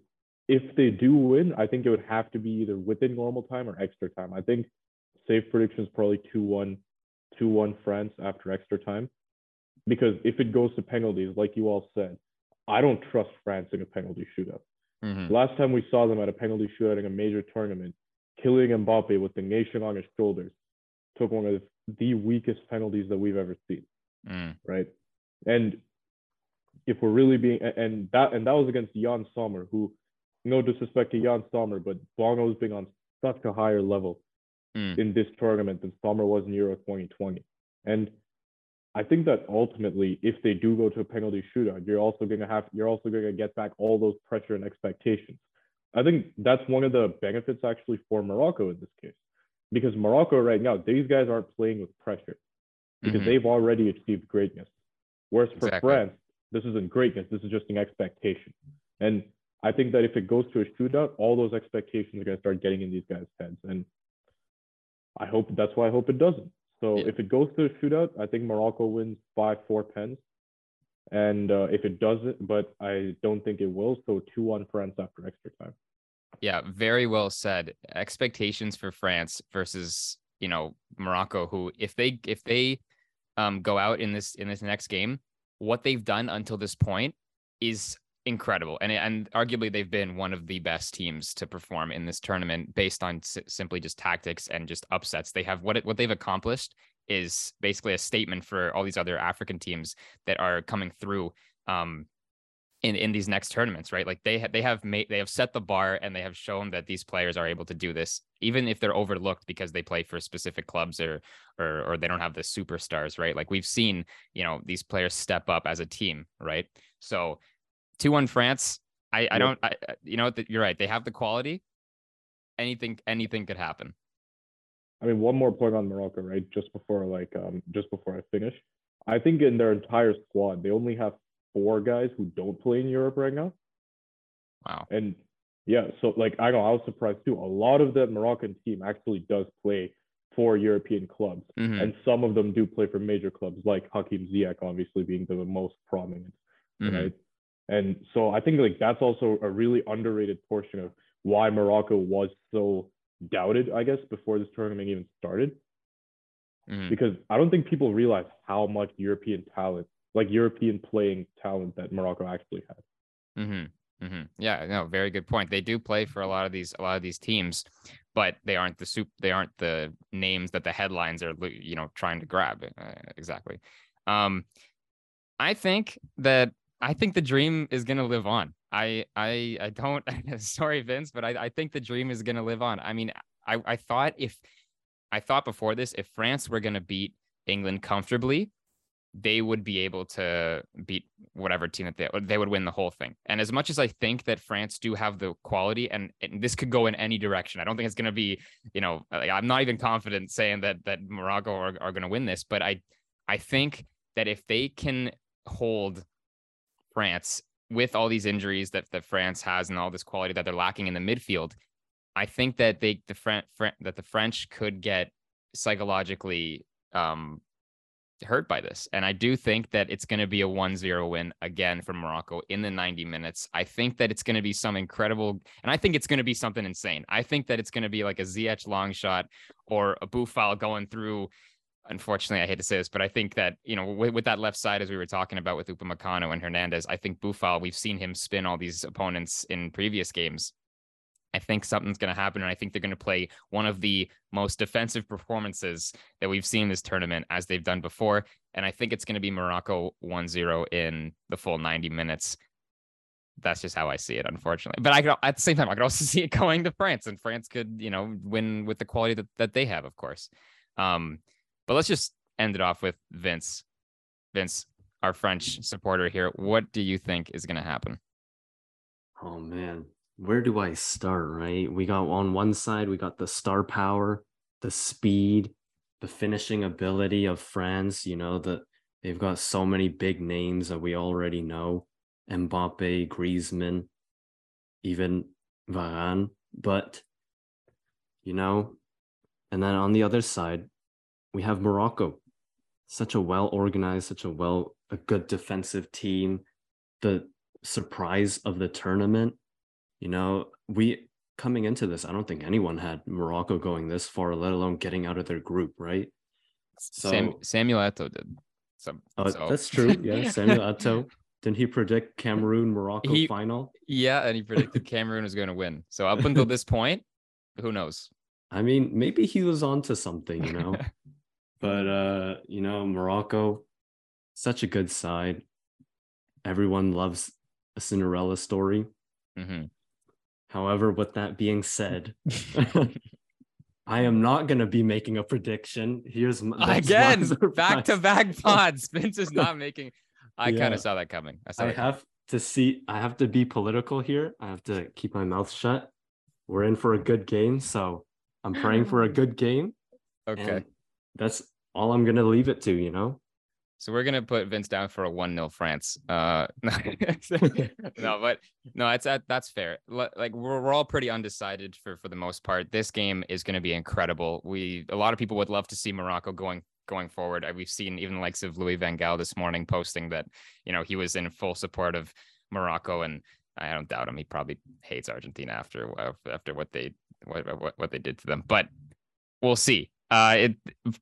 if they do win, I think it would have to be either within normal time or extra time. I think safe prediction is probably 2-1 2-1 France after extra time. Because if it goes to penalties, like you all said, I don't trust France in a penalty shootout. Mm-hmm. Last time we saw them at a penalty shootout in a major tournament, Kylian Mbappe with the nation on his shoulders took one of the weakest penalties that we've ever seen mm. right? And if we're really being and that and that was against Yann Sommer, who no disrespect to Yann Sommer, but Bono's being on such a higher level mm. in this tournament than Sommer was in Euro 2020. And I think that ultimately, if they do go to a penalty shootout, you're also gonna have you're also gonna get back all those pressure and expectations. I think that's one of the benefits actually for Morocco in this case, because Morocco right now these guys aren't playing with pressure because mm-hmm. they've already achieved greatness. Whereas for exactly. France, this isn't greatness, this is just an expectation. And I think that if it goes to a shootout, all those expectations are going to start getting in these guys' heads. And I hope that's why I hope it doesn't. So yeah. if it goes to a shootout, I think Morocco wins by four pens. And uh, if it doesn't, but I don't think it will, so 2 1 France after extra time. Yeah, very well said. Expectations for France versus you know Morocco, who if they if they um, go out in this in this next game, what they've done until this point is incredible, and and arguably they've been one of the best teams to perform in this tournament based on s- simply just tactics and just upsets. They have what it, what they've accomplished is basically a statement for all these other African teams that are coming through um, in in these next tournaments, right? Like they ha- they have made they have set the bar and they have shown that these players are able to do this, even if they're overlooked because they play for specific clubs or or or they don't have the superstars, right? Like we've seen, you know, these players step up as a team, right? So, two one France. I I don't I you know you're right. They have the quality. anything anything could happen. I mean, one more point on Morocco, right? Just before like um just before I finish, I think in their entire squad they only have four guys who don't play in Europe right now. Wow. And yeah, so like I know I was surprised too. A lot of the Moroccan team actually does play for European clubs, Mhm, and some of them do play for major clubs, like Hakim Ziyech, obviously being the most prominent, mhm. right? And so I think like that's also a really underrated portion of why Morocco was so doubted, I guess, before this tournament even started Mhm. because I don't think people realize how much European talent, like European playing talent, that Morocco actually has. Mm-hmm. Mm-hmm. Yeah, no, very good point. They do play for a lot of these a lot of these teams, but they aren't the soup. They aren't the names that the headlines are, you know, trying to grab. Uh, exactly. Um, I think that I think the dream is gonna live on. I I I don't. sorry, Vince, but I I think the dream is gonna live on. I mean, I I thought if I thought before this, if France were gonna beat England comfortably, they would be able to beat whatever team that they they would win the whole thing. And as much as I think that France do have the quality, and, and this could go in any direction, I don't think it's going to be, you know, I'm not even confident saying that that Morocco are, are going to win this, but I I think that if they can hold France with all these injuries that that France has and all this quality that they're lacking in the midfield, I think that they the Fran, Fran, that the French could get psychologically um hurt by this. And I do think that it's going to be a 1-0 win again for Morocco in the 90 minutes. I think that it's going to be some incredible and I think it's going to be something insane. I think that it's going to be like a Ziyech long shot or a Boufal going through unfortunately I hate to say this, but I think that, you know, with, with that left side as we were talking about with Upamecano and Hernandez, I think Boufal, we've seen him spin all these opponents in previous games. I think something's going to happen, and I think they're going to play one of the most defensive performances that we've seen this tournament as they've done before. And I think it's going to be Morocco 1 0 in the full 90 minutes. That's just how I see it, unfortunately. But I could, at the same time, I could also see it going to France, and France could, you know, win with the quality that, that they have, of course. Um, but let's just end it off with Vince. Vince, our French supporter here. What do you think is going to happen? Oh man, where do I start? Right, we got on one side, we got the star power, the speed, the finishing ability of France. You know that they've got so many big names that we already know: Mbappe, Griezmann, even Varane. But you know, and then on the other side, we have Morocco, such a well organized, such a well a good defensive team. The surprise of the tournament. You know, we coming into this, I don't think anyone had Morocco going this far, let alone getting out of their group, right? So Sam, Samuel Eto'o did. So, uh, so- that's true. Yeah, Samuel Eto'o. Didn't he predict Cameroon Morocco He- final? Yeah, and he predicted Cameroon was going to win. So up until this point, who knows? I mean, maybe he was onto something, you know. but uh, you know, Morocco, such a good side. Everyone loves a Cinderella story. hmm However, with that being said, I am not going to be making a prediction. Here's my Again, back to back pods. Vince is not making. I kind of saw that coming. I I have to see. I have to be political here. I have to keep my mouth shut. We're in for a good game, so I'm praying for a good game. Okay. that's all I'm gonna leave it to. You know. So we're gonna put Vince down for a one 0 France. Uh, no, but no, it's that that's fair. Like we're, we're all pretty undecided for for the most part. This game is gonna be incredible. We a lot of people would love to see Morocco going going forward. We've seen even the likes of Louis Van Gaal this morning posting that you know he was in full support of Morocco, and I don't doubt him. He probably hates Argentina after after what they what what, what they did to them. But we'll see. Uh, it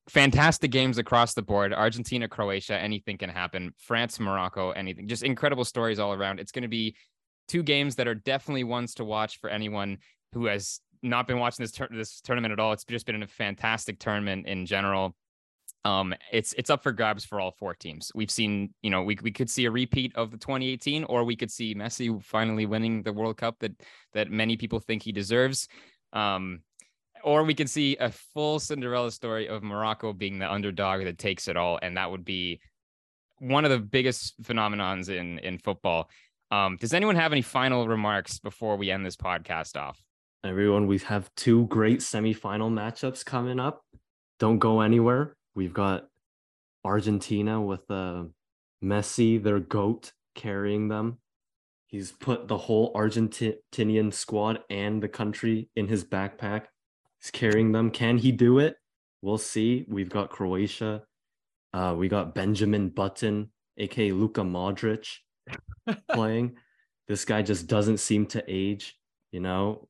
fantastic games across the board. Argentina, Croatia, anything can happen. France, Morocco, anything. Just incredible stories all around. It's going to be two games that are definitely ones to watch for anyone who has not been watching this tur- this tournament at all. It's just been a fantastic tournament in general. Um, it's it's up for grabs for all four teams. We've seen, you know, we we could see a repeat of the 2018, or we could see Messi finally winning the World Cup that that many people think he deserves. Um, or we can see a full Cinderella story of Morocco being the underdog that takes it all, and that would be one of the biggest phenomenons in in football. Um, does anyone have any final remarks before we end this podcast off? everyone, we have two great semifinal matchups coming up. Don't go anywhere. We've got Argentina with uh, Messi, their goat, carrying them. He's put the whole Argentinian squad and the country in his backpack. Carrying them. Can he do it? We'll see. We've got Croatia. Uh, we got Benjamin Button, aka Luka Modric, playing. This guy just doesn't seem to age. You know,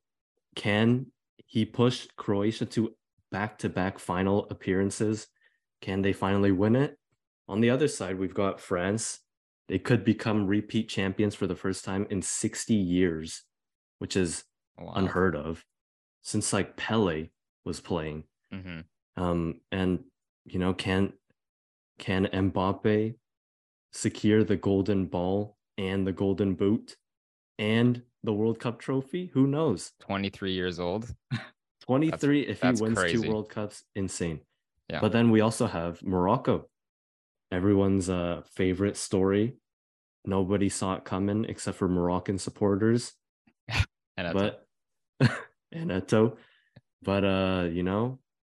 can he push Croatia to back to back final appearances? Can they finally win it? On the other side, we've got France. They could become repeat champions for the first time in 60 years, which is wow. unheard of since like Pele was playing. Mm-hmm. Um, and you know, can can Mbappe secure the golden ball and the golden boot and the World Cup trophy? Who knows? 23 years old. 23 that's, if he wins crazy. two World Cups, insane. Yeah. But then we also have Morocco. Everyone's uh, favorite story. Nobody saw it coming except for Moroccan supporters. and but and Eto'o. But uh, you know,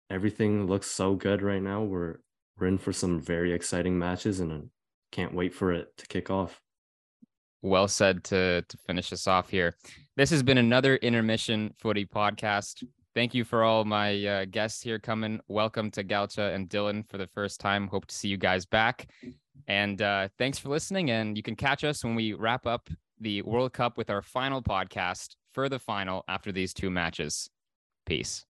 everything looks so good right now. We're we're in for some very exciting matches and I can't wait for it to kick off. Well said to to finish us off here. This has been another intermission footy podcast. Thank you for all my uh, guests here coming. Welcome to Galchaa and Dylan for the first time. Hope to see you guys back. And uh, thanks for listening. And you can catch us when we wrap up the World Cup with our final podcast for the final after these two matches. Peace.